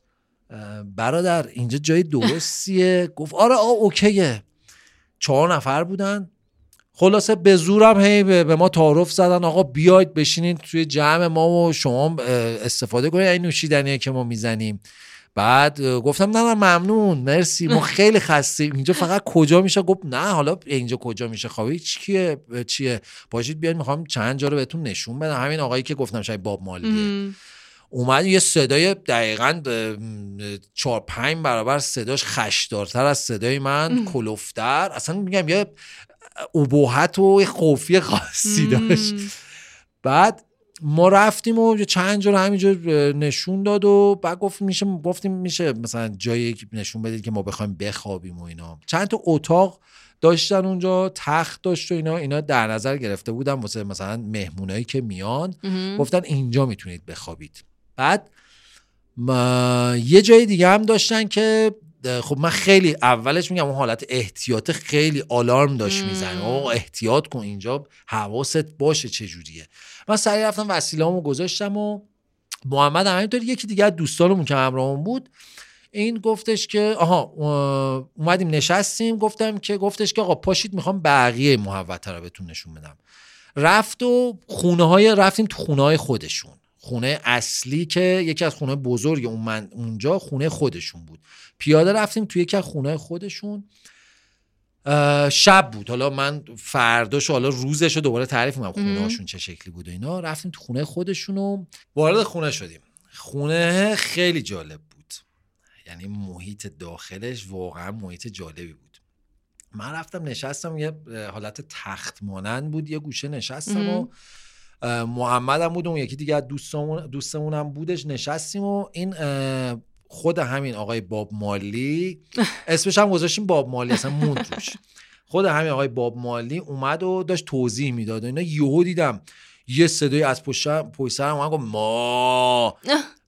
برادر اینجا جای درستیه. گفت آره آه اوکیه. چهار نفر بودن. خلاصه به زورم هی به ما تعارف زدن آقا بیاید بشینید توی جمع ما و شما استفاده کنید این نوشیدنیه که ما می‌زنیم. بعد گفتم نه نه ممنون مرسی. ما خیلی خستیم. اینجا فقط کجا میشه؟ گفت نه حالا اینجا کجا میشه؟ خوابی چیه؟ چیه؟ باشید بیاید می‌خوام چند جا رو بهتون نشون بدم. همین آقایی که گفتم شاید باب مالیه. اومد یه صدای دقیقا چهار پنج برابر صداش خشدارتر از صدای من کلوفتر. اصلا میگم یه ابهت و خوفی خاصی داشت. بعد ما رفتیم و چند جا رو همینجا نشون داد و بعد گفت میشه گفتیم میشه مثلا جایی نشون بدید که ما بخوایم بخوابیم و اینا. چند تا اتاق داشتن اونجا تخت داشت و اینا اینا در نظر گرفته بودن واسه مثلا مهمونایی که میان. گفتن اینجا می‌تونید بخوابید. بعد یه جای دیگه هم داشتن که خب من خیلی اولش میگم اون حالت احتیاط خیلی آلارم داشت می‌زنه. او احتیاط کن اینجا حواست باشه چجوریه. من سریع رفتم وسیله‌امو گذاشتم و محمد همینطور یکی دیگه از دوستانمون که همراهمون بود این گفتش که آها اومدیم نشستیم گفتم که گفتش که آقا پاشید می‌خوام بقیه محوطه رو بهتون نشون بدم. رفت و خونه های رفتیم تو خونه های خودشون. خونه اصلی که یکی از خونه بزرگ اون من اونجا خونه خودشون بود. پیاده رفتیم توی یکی از خونه خودشون. شب بود. حالا من فرداش حالا روزش رو دوباره تعریف می‌کنم. خونه هاشون چه شکلی بود و اینا. رفتیم تو خونه خودشون و وارد خونه شدیم. خونه خیلی جالب بود. یعنی محیط داخلش واقعا محیط جالبی بود. من رفتم نشستم یه حالت تخت مانند بود. یه گوشه نشستم و محمد هم بود اون یکی دیگه دوستمون دوستمون هم بودش نشستیم و این خود همین آقای باب مالی اسمش هم گذاشتیم باب مالی اصلا موند روش خود همین آقای باب مالی اومد و داشت توضیح می‌داد و اینا. یهو دیدم یه صدای از پشت پشت سرم اومد گفت ما.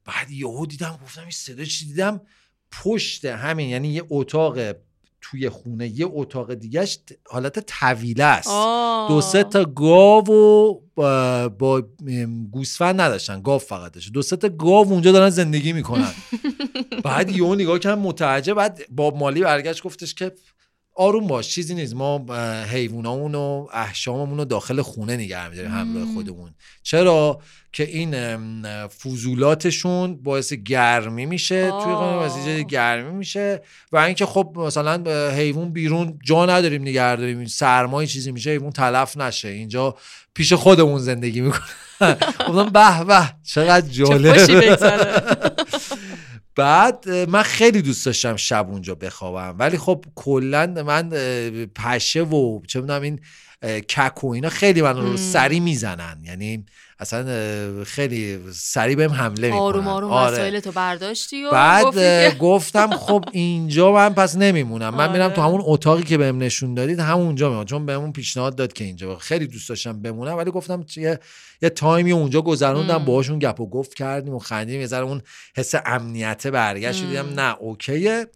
بعد یهو دیدم گفتم این صدا چی؟ دیدم پشت همین یعنی یه اتاق توی خونه. یه اتاق دیگهش حالت طویله است. دو سه تا گاو و با, با گوسفند نداشتن. گاو فقط داشت دو سه تا گاو اونجا دارن زندگی می‌کنن. بعد یهو نگاه کردم متعجب. بعد باب مالی برگشت گفتش که آروم باش چیزی نیست. ما حیوانامون و احشاممون رو داخل خونه نگه میداریم همراه خودمون. چرا؟ که این فضولاتشون باعث گرمی میشه توی خانه گرمی میشه و اینکه خب مثلا حیوان بیرون جا نداریم نگه داریم. سرمایه چیزی میشه حیوان تلف نشه. اینجا پیش خودمون زندگی می‌کنه. گفتم به به چقدر جالب. بعد من خیلی دوست داشتم شب اونجا بخوابم. ولی خب کلا من پشه و چه می‌دونم این کک و اینا خیلی من رو سری می‌زنن. یعنی اصلا خیلی سریع بهم حمله می‌کنن. آروم آروم آره. تو برداشتی و بعد گفتم خب اینجا من پس نمیمونم. من میرم تو آره. همون اتاقی که بهم نشون دادید همونجا میمونم. چون بهمون پیشنهاد داد که اینجا خیلی دوست داشتم بمونم ولی گفتم یه, یه تایمی اونجا گذروندم باهاشون گپ و گفت کردیم و خندیم یه ذره اون حس امنیته برگشت. دیدم نه اوکیه.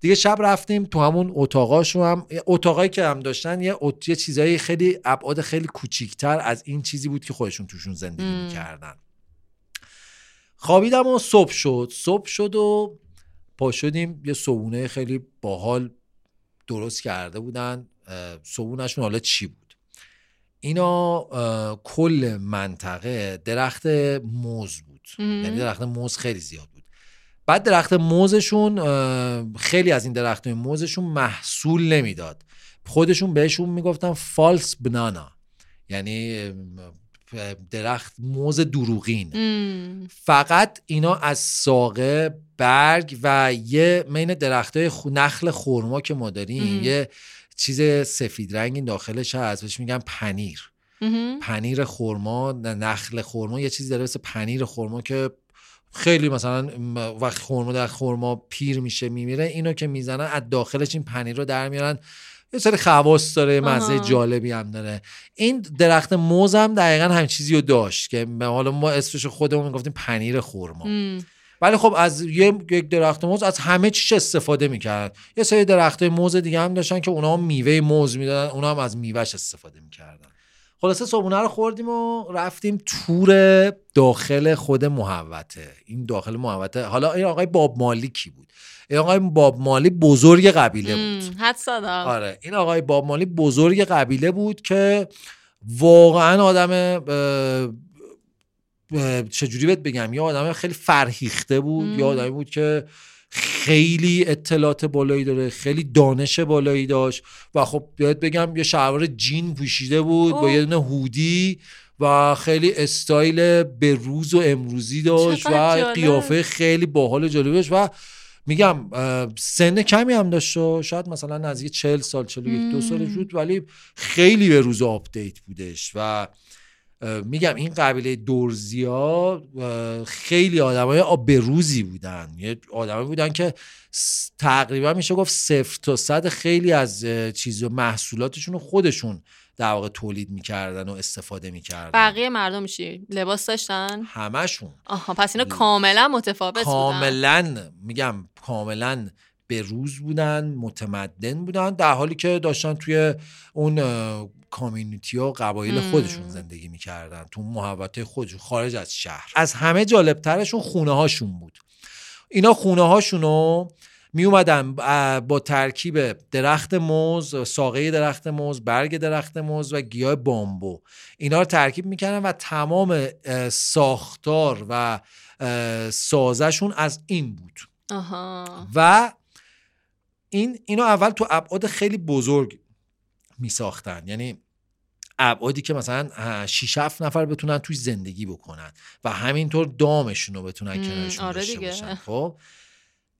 دیگه شب رفتیم تو همون اتاقاشو هم اتاقایی که هم داشتن یه, ات... یه چیزایی خیلی ابعاد خیلی کوچیکتر از این چیزی بود که خودشون توشون زندگی می‌کردن. خوابیدم و صبح شد. صبح شد و پا شدیم. یه صبونه خیلی باحال درست کرده بودن. صبونشون حالا چی بود؟ اینا کل منطقه درخت موز بود. یعنی درخت موز خیلی زیاد بعد درخت موزشون خیلی از این درخت موزشون محصول نمی‌داد. خودشون بهشون می‌گفتن فالس بنانا. یعنی درخت موز دروغین. فقط اینا از ساقه برگ و یه مین درخت های نخل خورما که ما داریم. یه چیز سفید رنگی داخلش هست بهش میگن پنیر. پنیر خورما نخل خورما یه چیزی داره مثل پنیر خورما که خیلی مثلا وقت خورما در خورما پیر میشه میمیره اینو که می‌زنن از داخلش این پنیر رو در میارن. یه سری خواص داره مزه جالبی هم داره. این درخت موز هم دقیقا همین چیزی رو داشت که حالا ما اسمش خودمون می‌گفتیم پنیر خورما ولی خب از یک درخت موز از همه چیش استفاده می‌کرد یه سری درخت موز دیگه هم داشتن که اونا هم میوه موز می‌دادن اونا هم از میوهش استفاده می‌کردن. خلاصه صبحونه رو خوردیم و رفتیم تور داخل خود محوته این داخل محوته حالا این آقای باب مالی کی بود؟ این آقای باب مالی بزرگ قبیله بود. حد آره این آقای باب مالی بزرگ قبیله بود که واقعا آدم چجوری بهت بگم؟ یا آدم خیلی فرهیخته بود یا آدمی بود که خیلی اطلاعات بالایی داره خیلی دانش بالایی داشت و خب باید بگم یه شلوار جین پوشیده بود با یه دونه هودی و خیلی استایل به روز و امروزی داشت و قیافه خیلی باحال جالبش و میگم سن کمی هم داشت و شاید مثلا نزدیک چل سال یک دو سال بود ولی خیلی به روز update بودش و میگم این قبیله دورزیا خیلی آدمای بروزی بودن. یه آدمایی بودن که تقریبا میشه گفت صفر تا صد خیلی از چیز و محصولاتشون رو خودشون در واقع تولید می‌کردن و استفاده می‌کردن. بقیه مردم چی؟ لباس داشتن؟ همشون. آها پس اینا کاملا متفاوت کاملا میگم کاملا به روز بودن متمدن بودن در حالی که داشتن توی اون کامیونیتی ها و قبایل خودشون زندگی می‌کردن. تو محوطه خودشون خارج از شهر. از همه جالبترشون خونه هاشون بود. اینا خونه هاشون رو می اومدن با ترکیب درخت موز ساقه درخت موز برگ درخت موز و گیاه بامبو. اینا رو ترکیب می‌کردن و تمام ساختار و سازشون از این بود. و این اینو اول تو ابعاد خیلی بزرگ می ساختن یعنی ابعادی که مثلا 6 7 نفر بتونن توی زندگی بکنن و همینطور دامشون رو بتونن کنارشون آره داشته باشن. خب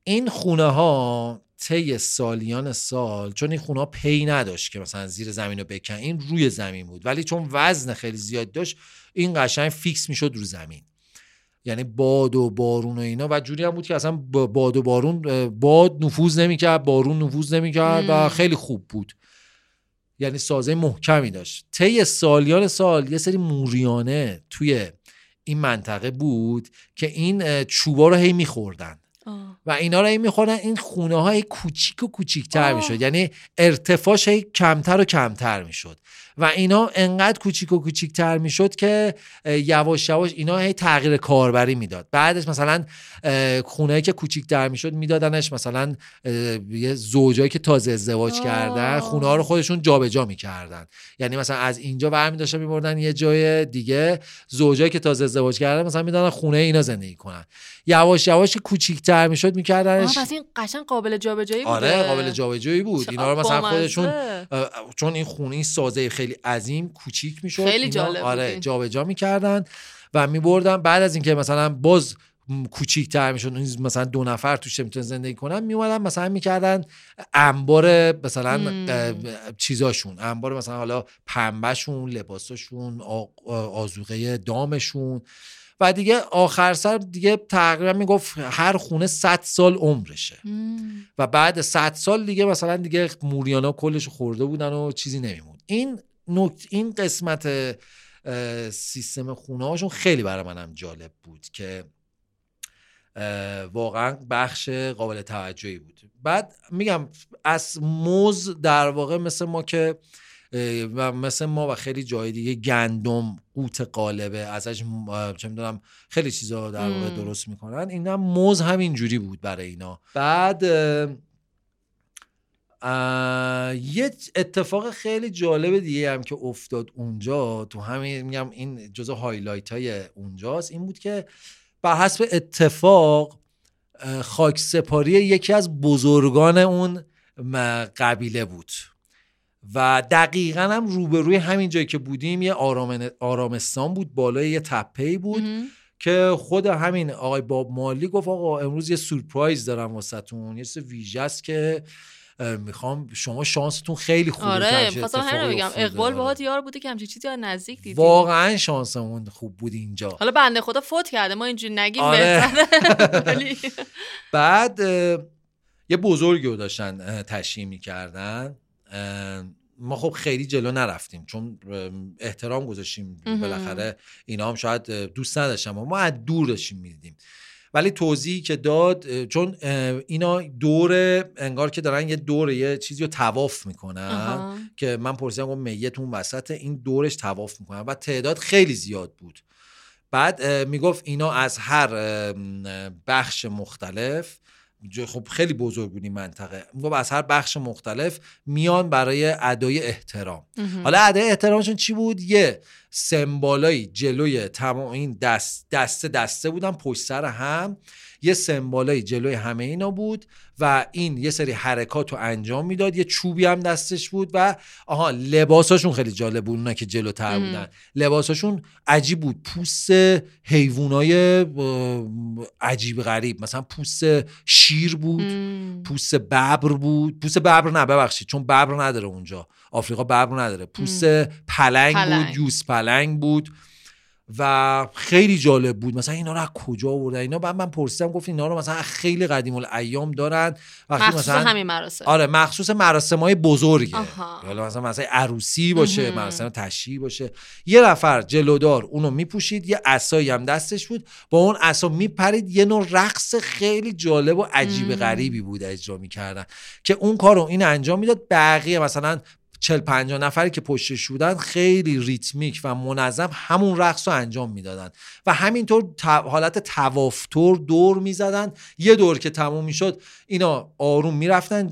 این خونه ها طی سالیان سال چون این خونه پی نداشت که مثلا زیر زمین رو بکن این روی زمین بود. ولی چون وزن خیلی زیاد داشت این قشنگ فیکس می‌شد رو زمین. یعنی باد و بارون و اینا. و جوری هم بود که اصلا باد و بارون باد نفوذ نمی‌کرد بارون نفوذ نمی‌کرد و خیلی خوب بود. یعنی سازه محکمی داشت. طی سالیان سال یه سری موریانه توی این منطقه بود که این چوبا رو هی میخوردن. و اینا رو هی میخوردن. این خونه های کوچیک و کوچیکتر می‌شد. یعنی ارتفاعش هی کمتر و کمتر می‌شد. و اینا انقدر کوچیک و کوچیکتر می‌شد که یواش یواش اینا هی تغییر کاربری می‌داد. بعدش مثلا خونه که کوچیکتر می‌شد میدادنش مثلا یه زوجایی که تازه ازدواج کردن خونه ها رو خودشون جابجا می‌کردن. یعنی مثلا از اینجا برمی داشتن میبردن یه جای دیگه. زوجایی که تازه ازدواج کردن مثلا می‌دادن خونه اینا زندگی کنن. یواش یواش کوچیکتر می‌شد میکردنش. پس این قشنگ قابل جابجایی بود آره قابل جابجایی بود. اینا رو مثلا خودشون چون این خونه این سازه خیلی عظیم کوچیک می‌شد خیلی جالب آره جابجا می‌کردن و میبردن. بعد از اینکه مثلا باز کوچیک تر می‌شد مثلا دو نفر توش می‌تونن زندگی کنن میومدن مثلا می‌کردن انبار مثلا چیزاشون. انبار مثلا حالا پنبهشون لباساشون آزوقه دامشون. و دیگه آخر سر دیگه تقریبا می‌گفت هر خونه 100 سال عمرشه. و بعد 100 سال دیگه مثلا دیگه موریانا کلش خورده بودن و چیزی نمیموند. این نکت این قسمت سیستم خونه هاشون خیلی برای منم جالب بود که واقعا بخش قابل توجهی بود. بعد میگم از موز در واقع مثل ما که و مثل ما و خیلی جای دیگه گندم قوت قالبه ازش چه می‌دونم خیلی چیزا در واقع درست می‌کنن. اینا موز همین جوری بود برای اینا. بعد یه اتفاق خیلی جالب دیگه هم که افتاد اونجا تو همین میگم این جزء هایلایت های اونجاست این بود که بر حسب اتفاق خاک سپاری یکی از بزرگان اون قبیله بود. و دقیقا هم روبروی همین جایی که بودیم یه آرامستان بود بالای یه تپه بود که خود همین آقای باب مالی گفت آقا امروز یه سورپرایز دارم واسهتون یه سه ویژه است که می‌خوام شما شانستون خیلی خوبه آره خواستم همین بگم. اقبال باهات یار بوده که همچین چیزی نزدیک دیدی واقعا شانسمون خوب بود اینجا. حالا بنده خدا فوت کرده ما اینجوری نگیم آره. بعد یه بزرگی رو داشتن تشییع می‌کردن. ما خب خیلی جلو نرفتیم چون احترام گذاشتیم. بالاخره اینا هم شاید دوست نداشتم ما از دور داشتیم می‌دیدیم. ولی توضیحی که داد چون اینا دور انگار که دارن یه دور یه چیزی رو تواف می‌کنن که من پرسیدم گفت میت اون وسط این دورش تواف می‌کنن و تعداد خیلی زیاد بود. بعد می‌گفت اینا از هر بخش مختلف خب خیلی بزرگ بود این منطقه می‌گفت از هر بخش مختلف میان برای ادای احترام. حالا ادای احترامشون چی بود؟ یه سمبالایی جلوی تمام این دست دسته دسته بودن پشت سر هم. یه سمبالایی جلوی همه اینا بود. و این یه سری حرکات رو انجام می‌داد. یه چوبی هم دستش بود و آها لباساشون خیلی جالب بود اونا که جلوتر بودن. لباساشون عجیب بود. پوست حیوانای عجیب غریب. مثلا پوست شیر بود پوست ببر بود. پوست ببر نه ببخشید چون ببر نداره اونجا. آفریقا ببر نداره. پوست پلنگ, پلنگ. بود یوز پلنگ بود. و خیلی جالب بود. مثلا اینا رو از کجا آوردن؟ اینا بعد من پرسیدم گفت اینا رو مثلا خیلی قدیم الایام دارن. وقتی مخصوص مثلا همین مراسم. آره مخصوص مراسم های بزرگه حالا مثلا مثلا عروسی باشه مراسم تشییع باشه. یه نفر جلودار اونو میپوشید یه عصایی هم دستش بود. با اون عصا میپرید یه نوع رقص خیلی جالب و عجیب غریبی بود اجرا می‌کردن. که اون کارو این انجام می‌داد بقیه مثلا چل پنجاه نفری که پشتش بودن خیلی ریتمیک و منظم همون رقص رو انجام می‌دادن. و همینطور حالت توافتور دور می‌زدن. یه دور که تموم می‌شد اینا آروم می‌رفتن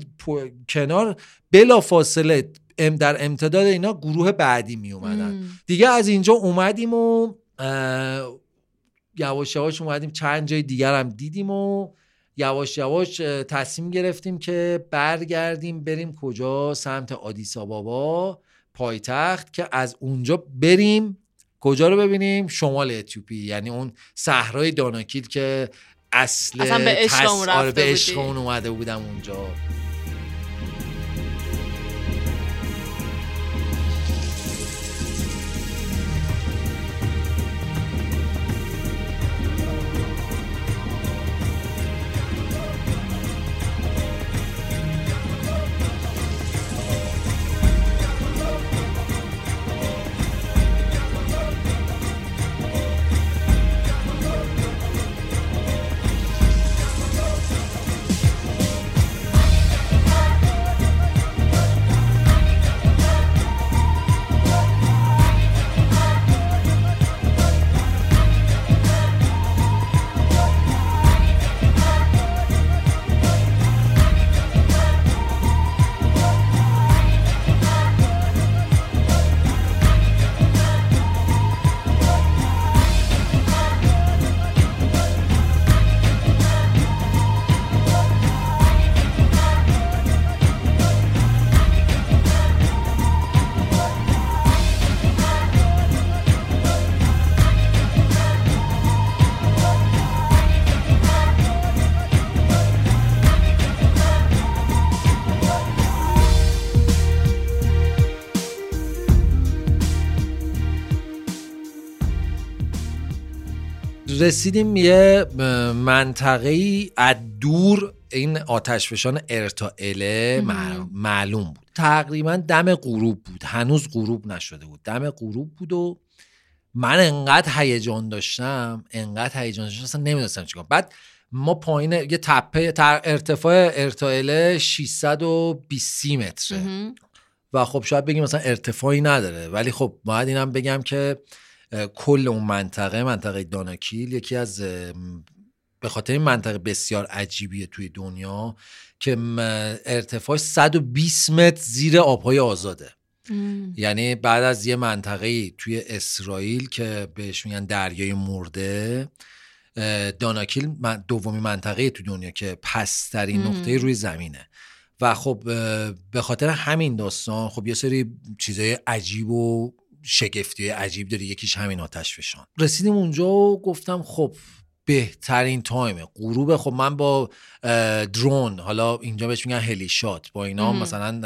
کنار. بلا فاصله در امتداد اینا گروه بعدی می اومدن دیگه از اینجا اومدیم و یواش یواش اومدیم چند جای دیگر هم دیدیم و یواش یواش تصمیم گرفتیم که برگردیم بریم کجا؟ سمت آدیسا بابا پایتخت که از اونجا بریم. کجا رو ببینیم؟ شمال اتیوپی یعنی اون صحرای داناکیل که اصل به عشق آره، اومده بودم اونجا. رسیدیم یه منطقه ای از دور این آتشفشان ارتائله معلوم بود. تقریبا دم غروب بود. هنوز غروب نشده بود. دم غروب بود و من انقدر هیجان داشتم انقدر هیجان داشتم اصلا نمی‌دونستم چیکار. بعد ما پایین یه تپه ارتفاع ارتائله 620 متره. و خب شاید بگیم مثلا ارتفاعی نداره. ولی خب باید اینم بگم که کل اون منطقه منطقه داناکیل یکی از به خاطر این منطقه بسیار عجیبیه توی دنیا که ارتفاع 120 متر زیر آبهای آزاده. یعنی بعد از یه منطقه توی اسرائیل که بهش میگن دریای مرده داناکیل دومی منطقه تو دنیا که پسترین نقطه روی زمینه. و خب به خاطر همین داستان خب یه سری چیزای عجیب و شگفتی عجیب داره یکیش همین آتش فشان. رسیدیم اونجا و گفتم خب بهترین تایمه غروب خب من با درون حالا اینجا بهش میگن هلیشات با اینا مثلا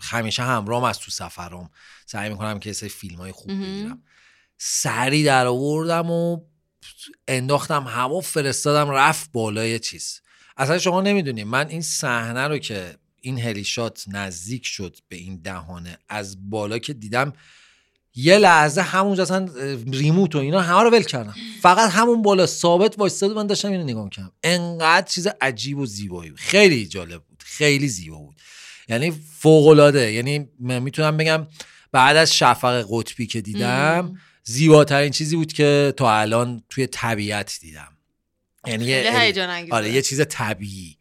همیشه همراهم از تو سفرم. سعی می‌کنم که سری فیلم های خوب بگیرم. سری در آوردم و انداختم هوا فرستادم رفت بالای چیز. اصلا شما نمی‌دونیم من این صحنه رو که این هلیشات نزدیک شد به این دهانه از بالا که دیدم یه لحظه همونجا اصلا ریموت و اینا همه رو ول کردم. فقط همون بالا ثابت وایستاد من داشتم اینو نگاه کردم انقدر چیز عجیب و زیبایی بود. خیلی جالب بود. خیلی زیبا بود. یعنی فوق العاده یعنی می‌تونم بگم بعد از شفق قطبی که دیدم زیباترین چیزی بود که تا الان توی طبیعت دیدم. یعنی یه آره یه چیز طبیعی.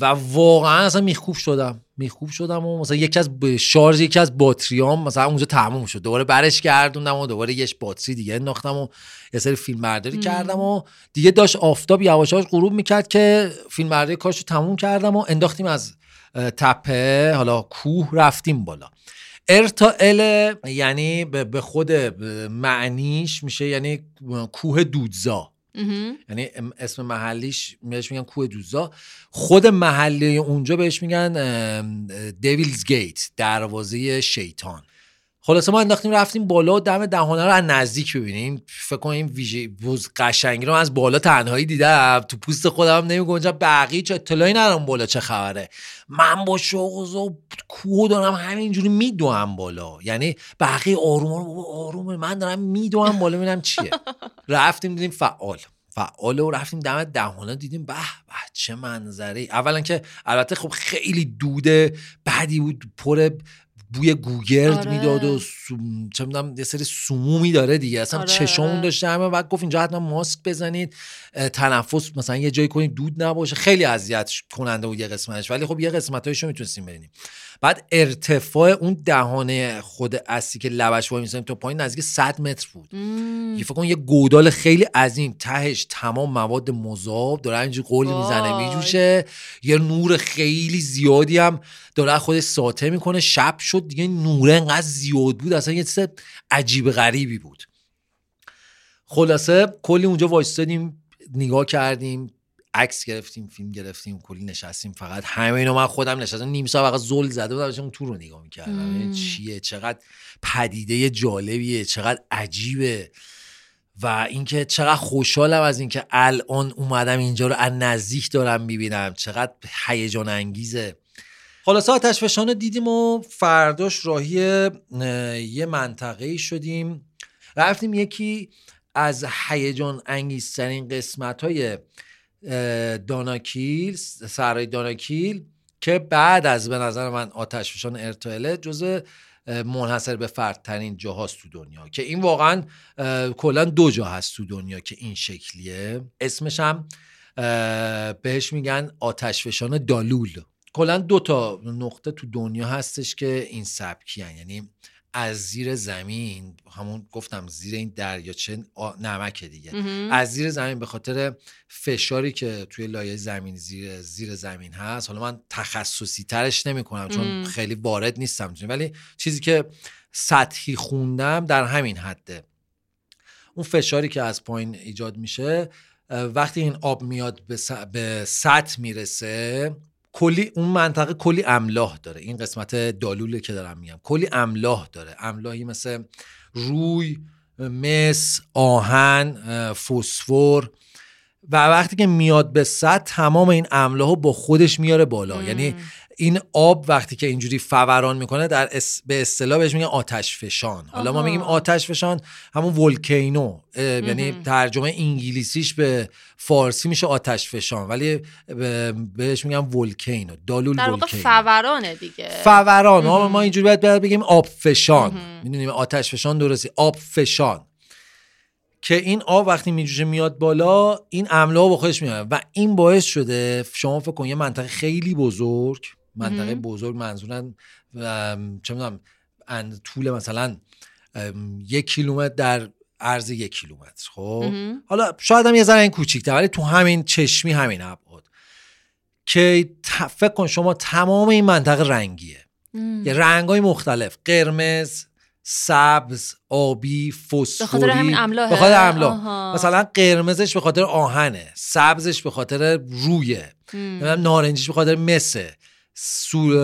و واقعا اصلا میخوب شدم. میخوب شدم و مثلا یکی از شارژ یکی از باتریام مثلا اونجا تموم شد. دوباره برش گردوندم و دوباره یه باتری دیگه انداختم و یه سری فیلم برداری کردم و دیگه داشت آفتاب یواش یواش غروب می‌کرد که فیلم برداری کارشو تموم کردم و انداختیم از تپه حالا کوه رفتیم بالا. ارتائل یعنی به خود معنیش میشه یعنی کوه دودزا یعنی اسم محلیش بهش میگن کوه دوزا. خود محلی اونجا بهش میگن دیویلز گیت دروازه شیطان. خلاصه ما انداختیم رفتیم بالا و دم دهانه رو از نزدیک ببینیم. فکر کنیم ویژه بوز قشنگی رو از بالا تنهایی دیدم. تو پوست خودم نمیگه اونجا بقیه چه اطلاعی ندارم بالا چه خبره. من با شوق و کوه دارم همینجوری میدوام بالا. یعنی بقیه آروم آروم آروم. من دارم میدوام بالا. ببینم چیه؟ رفتیم دیدیم فعال. فعال و رفتیم دم دهانه دیدیم به به چه منظره. اولا که البته خب خیلی دوده بعدی بود پر بوی گوگرد آره. می‌داد و سوم... چه می‌دونم یه سری سمومی داره دیگه اصلا آره. چشمون آره. داشته همه بعد گفت اینجا حتما ماسک بزنید تنفس مثلا یه جایی کنید دود نباشه خیلی اذیت کننده و یه قسمتش ولی خب یه قسمتایشو می‌تونستیم ببینیم بعد ارتفاع اون دهانه خود اصلی که لبش وای میسیم تا پایین نزدیک 100 متر بود. یه فکر کن یه گودال خیلی عظیم. تهش تمام مواد مذاب داره اینجوری قول می‌زنه میجوشه. یه نور خیلی زیادی هم داره خودش ساطع می‌کنه. شب شد دیگه نور انقدر زیاد بود. اصلا یه چیز عجیب غریبی بود. خلاصه کلی اونجا وایستادیم نگاه کردیم. عکس گرفتیم فیلم گرفتیم کلی نشستیم فقط. همه اینو من خودم نشستم. نیم ساعت فقط زل زده بودم اون تو رو نگاه می‌کردم. چیه؟ چقدر پدیده جالبیه چقدر عجیبه. و اینکه چقدر خوشحالم از اینکه الان اومدم اینجا رو از نزدیک دارم می‌بینم. چقدر هیجان انگیزه. خلاصه آتش فشان دیدیم و فرداش راهی یه منطقه شدیم. رفتیم یکی از هیجان انگیزترین قسمت های داناکیل سرای داناکیل که بعد از به نظر من آتش فشان ارتائله جزء منحصر به فردترین جاهاست تو دنیا. که این واقعا کلا دو جا هست تو دنیا که این شکلیه. اسمش هم بهش میگن آتشفشان دالول. کلا دو تا نقطه تو دنیا هستش که این سبکی هن. یعنی از زیر زمین همون گفتم زیر این دریاچه نمک دیگه. از زیر زمین به خاطر فشاری که توی لایه زمین زیر زیر زمین هست حالا من تخصصی ترش نمی کنم چون خیلی وارد نیستم ولی چیزی که سطحی خوندم در همین حده. اون فشاری که از پایین ایجاد میشه وقتی این آب میاد به سطح می‌رسه کلی اون منطقه کلی املاح داره. این قسمت دالوله که دارم میگم. کلی املاح داره. املاحی مثل روی مس آهن فسفر. و وقتی که میاد به سطح تمام این املاح ها با خودش میاره بالا. یعنی این آب وقتی که اینجوری فوران می‌کنه در به اصطلاح بهش میگن آتش فشان حالا ما میگیم آتش فشان همون ولکینو یعنی ترجمه انگلیسیش به فارسی میشه آتش فشان ولی بهش میگم ولکینو دالول در ولکینو فورانه دیگه. فوران. ما اینجوری باید بگیم آب فشان می‌دونیم آتش فشان درستی. آب فشان که این آب وقتی میجوشه میاد بالا این املاح با خودش میاد و این باعث شده شما فکر کن یه منطقه خیلی بزرگ منطقه بزرگ منظورن چه می‌دونم طول مثلا یک کیلومتر در عرض یک کیلومتر خب؟ حالا شاید هم یه ذره این کوچیک‌تر ولی تو همین چشمی همین ابعاد. که فکر کن شما تمام این منطقه رنگیه. یه رنگ های مختلف. قرمز سبز آبی فسفوری به خاطر همین به خاطر املاح مثلا قرمزش به خاطر آهنه. سبزش به خاطر رویه. نارنجیش به خاطر مسه. سول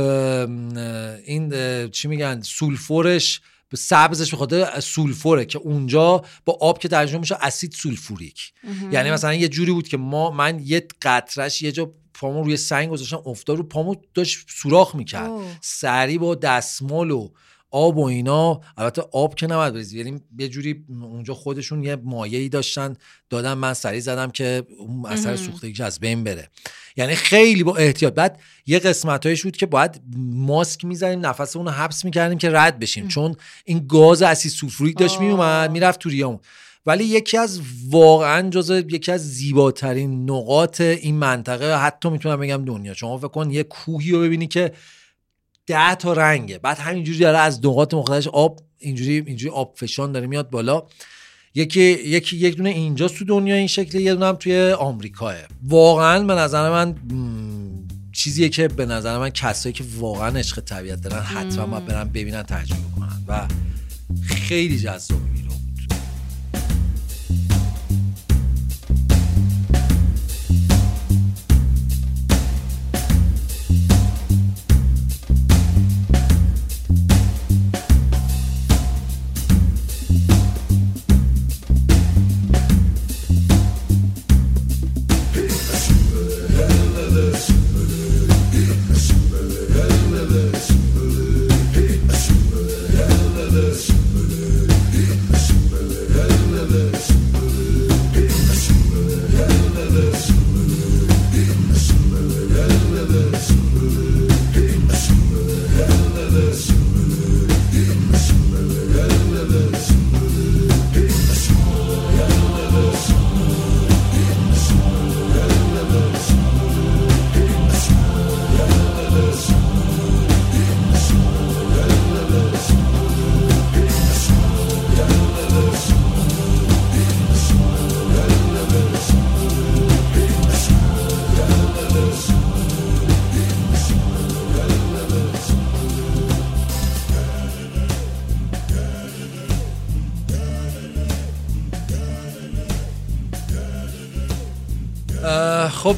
این چی میگن؟ سولفورش به سبزش به خاطر سولفوره که اونجا با آب که ترجمه میشه اسید سولفوریک. یعنی مثلا یه جوری بود که ما من یه قطرش یه جا پامو روی سنگ گذاشتم افتاد رو پامو داشت سوراخ می‌کرد. سری با دستمال و آب و اینا البته آب که نباید بریزی. یعنی یه جوری اونجا خودشون یه مایعی داشتن دادن من سریع زدم که اون اثر سوختگی از بین بره. یعنی خیلی با احتیاط. بعد یه قسمت بود که باید ماسک می‌زنیم نفس اون رو حبس می‌کردیم که رد بشیم. چون این گاز اسید سولفوریک داشت میومد می‌رفت تو ریامون ولی یکی از واقعا جز یکی از زیباترین نقاط این منطقه حتی می‌تونم بگم دنیا. شما فکر کن یه کوهی رو ببینی که ده تا رنگه. بعد همینجوری داره از نقاط مختلفش آب اینجوری اینجوری آب فشان داره میاد بالا. یکی یکی یک دونه اینجا تو دنیا این شکلی یه دونه هم توی آمریکاه. واقعا به نظر من چیزیه که به نظر من کسایی که واقعا عشق طبیعت دارن حتما باید برن ببینن تجربه کنن. و خیلی جذاب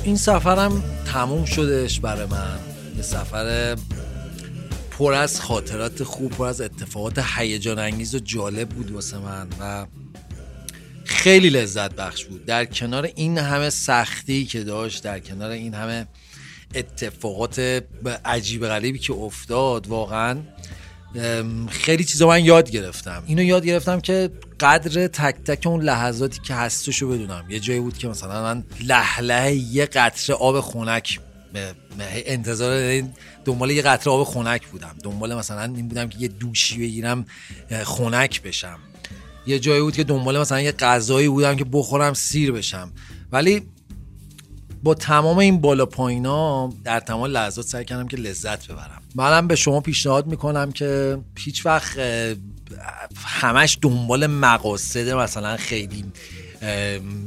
این سفرم تموم شدش برای من. یه سفر پر از خاطرات خوب پر از اتفاقات هیجان انگیز و جالب بود واسه من و خیلی لذت بخش بود. در کنار این همه سختی که داشت در کنار این همه اتفاقات عجیب غریبی که افتاد واقعا خیلی چیزا من یاد گرفتم. اینو یاد گرفتم که قدر تک تک اون لحظاتی که هستشو بدونم. یه جایی بود که مثلا من لحله یه قطره آب خونک انتظار دنبال یه قطره آب خونک بودم. دنبال مثلا این بودم که یه دوشی بگیرم خونک بشم. یه جایی بود که دنبال مثلا یه غذایی بودم که بخورم سیر بشم. ولی با تمام این بالا پایینا در تمام لحظات سعی کردم که لذت ببرم. منم به شما پیشنهاد می‌کنم که هیچ وقت همش دنبال مقاصد مثلا خیلی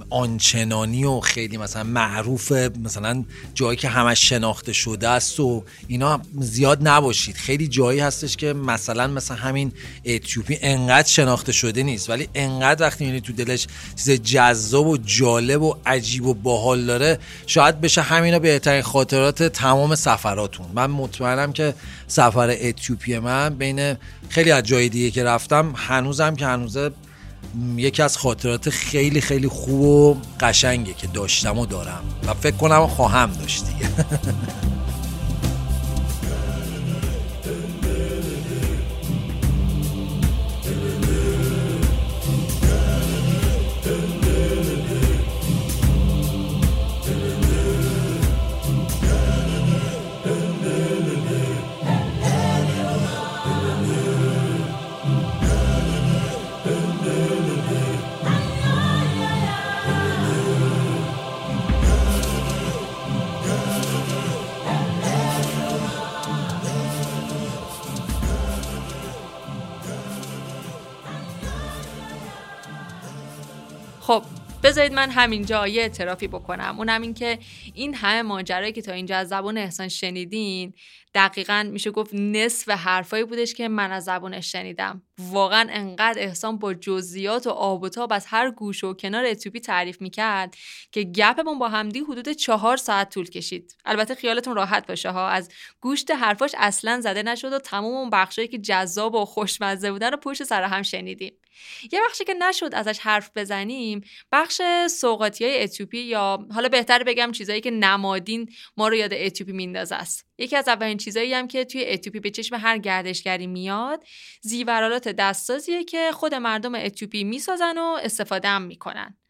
آنچنانی و خیلی مثلا معروف مثلا جایی که همش شناخته شده است و اینا زیاد نباشید. خیلی جایی هستش که مثلا مثلا همین اتیوپی انقدر شناخته شده نیست ولی انقدر وقتی می‌بینی تو دلش چیز جذاب و جالب و عجیب و باحال داره شاید بشه همینا بهترین خاطرات تمام سفراتون. من مطمئنم که سفر اتیوپی من بین خیلی از جای دیگه که رفتم هنوزم که هنوزه یکی از خاطرات خیلی خیلی خوب و قشنگه که داشتم و دارم. و فکر کنم خواهم داشت دیگه. بذارید من همینجا یه اعترافی بکنم. اونم این که این همه ماجرایی که تا اینجا از زبان احسان شنیدین دقیقا میشه گفت نصف حرفایی بودش که من از زبانش شنیدم. واقعا انقدر احسان با جزئیات و آب و تاب از هر گوش و کنار اتیوپی تعریف می‌کرد که گپمون با همدی حدود چهار ساعت طول کشید. البته خیالتون راحت باشه ها. از گوشت حرفاش اصلا زده نشد و تمام اون بخشایی که جذاب و خوشمزه بودن رو پشت سر هم شنیدیم. یه بخشی که نشد ازش حرف بزنیم بخش سوقاتی های اتیوپی یا حالا بهتر بگم چیزایی که نمادین ما رو یاد اتیوپی میندازه است. یکی از اولین چیزایی هم که توی اتیوپی به چشم هر گردشگری میاد زیورالات دستسازیه که خود مردم اتیوپی می‌سازن و استفاده هم می‌کنن.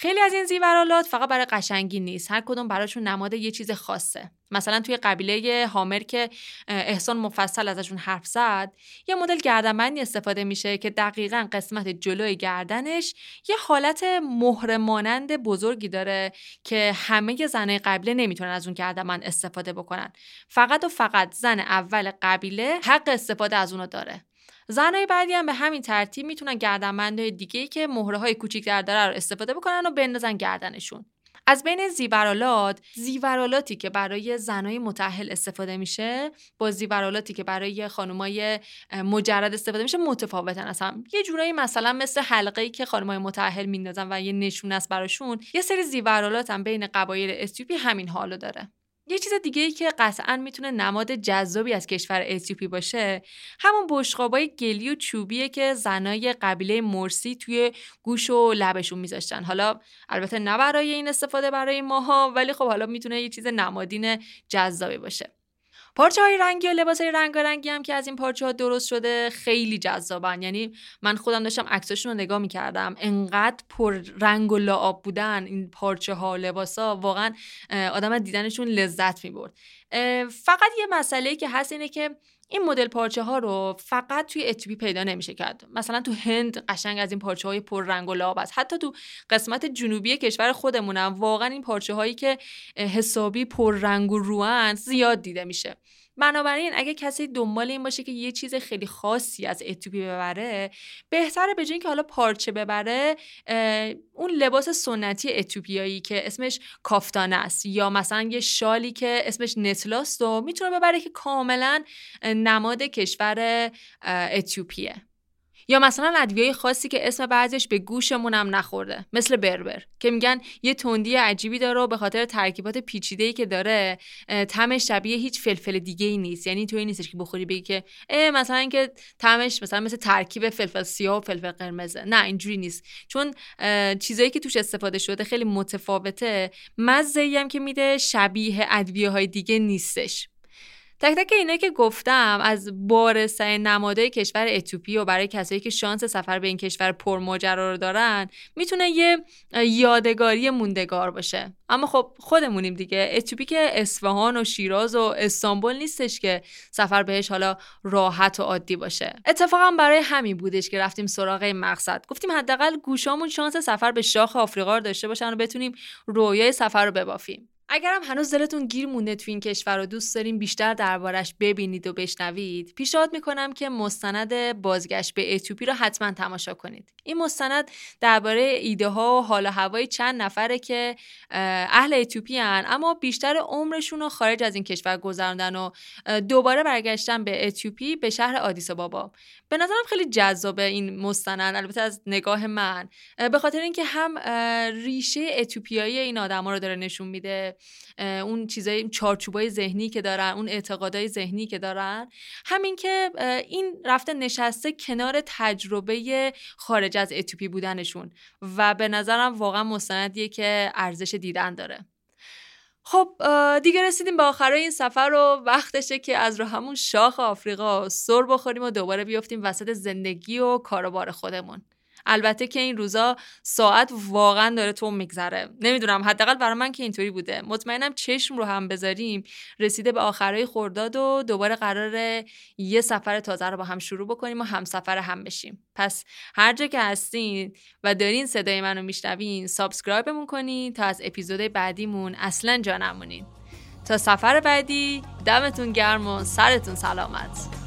خیلی از این زیورالات فقط برای قشنگی نیست. هر کدوم براشون نماد یه چیز خاصه. مثلا توی قبیله هامر که احسان مفصل ازشون حرف زد یه مدل گردنبندی استفاده میشه که دقیقا قسمت جلوی گردنش یه حالت مهر مانند بزرگی داره که همه زنای قبیله نمی‌تونن از اون گردنبند استفاده بکنن. فقط و فقط زن اول قبیله حق استفاده از اونو داره. زنای بعدی هم به همین ترتیب می‌تونن گردنبندهای دیگه ای که مهره های کوچیک‌تر داره رو استفاده بکنن و بندازن گردنشون. از بین زیورالات زیورالاتی که برای زنای متأهل استفاده میشه با زیورالاتی که برای خانمای مجرد استفاده میشه متفاوتن اصلا یه جورایی مثلا مثل حلقه ای که خانمای متأهل میندازن و یه نشون است براشون یه سری زیورالات هم بین قبایل اتیوپی همین حالو داره. یه چیز دیگه ای که قطعا می‌تونه نماد جذابی از کشور اتیوپی باشه همون بشقابای گلی و چوبیه که زنای قبیله مرسی توی گوش و لبشون میذاشتن. حالا البته نه برای این استفاده برای ماها ولی خب حالا می‌تونه یه چیز نمادین جذابی باشه. پارچه های رنگی و لباس های رنگی هم که از این پارچه ها درست شده خیلی جذابن. یعنی من خودم داشتم عکساشون رو نگاه می‌کردم. انقدر پر رنگ و لعاب بودن این پارچه ها لباس ها واقعا آدم دیدنشون لذت می‌برد. فقط یه مسئله که هست اینه که این مدل پارچه ها رو فقط توی اتیوپی پیدا نمیشه کرد. مثلا تو هند قشنگ از این پارچه های پر رنگ و لعاب است. حتی تو قسمت جنوبی کشور خودمونم واقعا این پارچه هایی که حسابی پر رنگ و روان زیاد دیده میشه. بنابراین اگه کسی دنبال این باشه که یه چیز خیلی خاصی از اتیوپی ببره بهتره به که حالا پارچه ببره اون لباس سنتی اتیوپیایی که اسمش کافتانه است یا مثلا یه شالی که اسمش نتلاست و می‌تونه ببره که کاملا نماد کشور اتیوپیه یا مثلا ادویه خاصی که اسم بعضیش به گوشمون هم نخورده مثل بربر که میگن یه تندی عجیبی داره و به خاطر ترکیبات پیچیده ای که داره طعمش شبیه هیچ فلفل دیگه ای نیست. یعنی توی نیستش که بخوری بگی که مثلا اینکه طعمش مثلا مثل ترکیب فلفل سیاه و فلفل قرمزه. نه اینجوری نیست. چون چیزایی که توش استفاده شده خیلی متفاوته. مزه هم که میده شبیه ادویه های دیگه نیستش. تک تک اینا که گفتم از بارسه نمادهای کشور اتیوپی و برای کسایی که شانس سفر به این کشور پرماجرا رو دارن می‌تونه یه یادگاری موندگار باشه. اما خب خودمونیم دیگه. اتیوپی که اصفهان و شیراز و استانبول نیستش که سفر بهش حالا راحت و عادی باشه. اتفاقا برای همین بودش که رفتیم سراغ این مقصد. گفتیم حداقل گوشامون شانس سفر به شاخ آفریقا رو داشته باشن و بتونیم رویای سفر رو ببافیم. اگرم هنوز دلتون گیر مونده تو این کشور رو دوست داریم بیشتر دربارش ببینید و بشنوید پیشنهاد می‌کنم که مستند بازگشت به اتیوپی رو حتما تماشا کنید. این مستند درباره ایده ها و حال و هوای چند نفره که اهل اتیوپی هن اما بیشتر عمرشون رو خارج از این کشور گذراندن و دوباره برگشتن به اتیوپی به شهر آدیس بابا به نظرم خیلی جذابه این مستند البته از نگاه من. به خاطر اینکه هم ریشه اتیوپیایی این آدما رو داره نشون میده. اون چیزای چارچوبای ذهنی که دارن اون اعتقادای ذهنی که دارن. همین که این رفته نشسته کنار تجربه خارج از اتیوپی بودنشون و به نظرم واقعا مستندیه که ارزش دیدن داره. خب دیگه رسیدیم به آخرای این سفر و وقتشه که از رو همون شاخ آفریقا سر بخوریم و دوباره بیافتیم وسط زندگی و کاروبار خودمون. البته که این روزا ساعت واقعا داره تو میگذره. نمی‌دونم حداقل برای من که اینطوری بوده. مطمئنم چشم رو هم بذاریم رسیده به آخرای خورداد و دوباره قراره یه سفر تازه رو با هم شروع بکنیم و هم سفر هم بشیم. پس هر جا که هستین و دارین صدای منو میشنوین subscribe مون کنین تا از اپیزود بعدیمون. اصلا جا نمونین. تا سفر بعدی دمتون گرم و سرتون سلامت.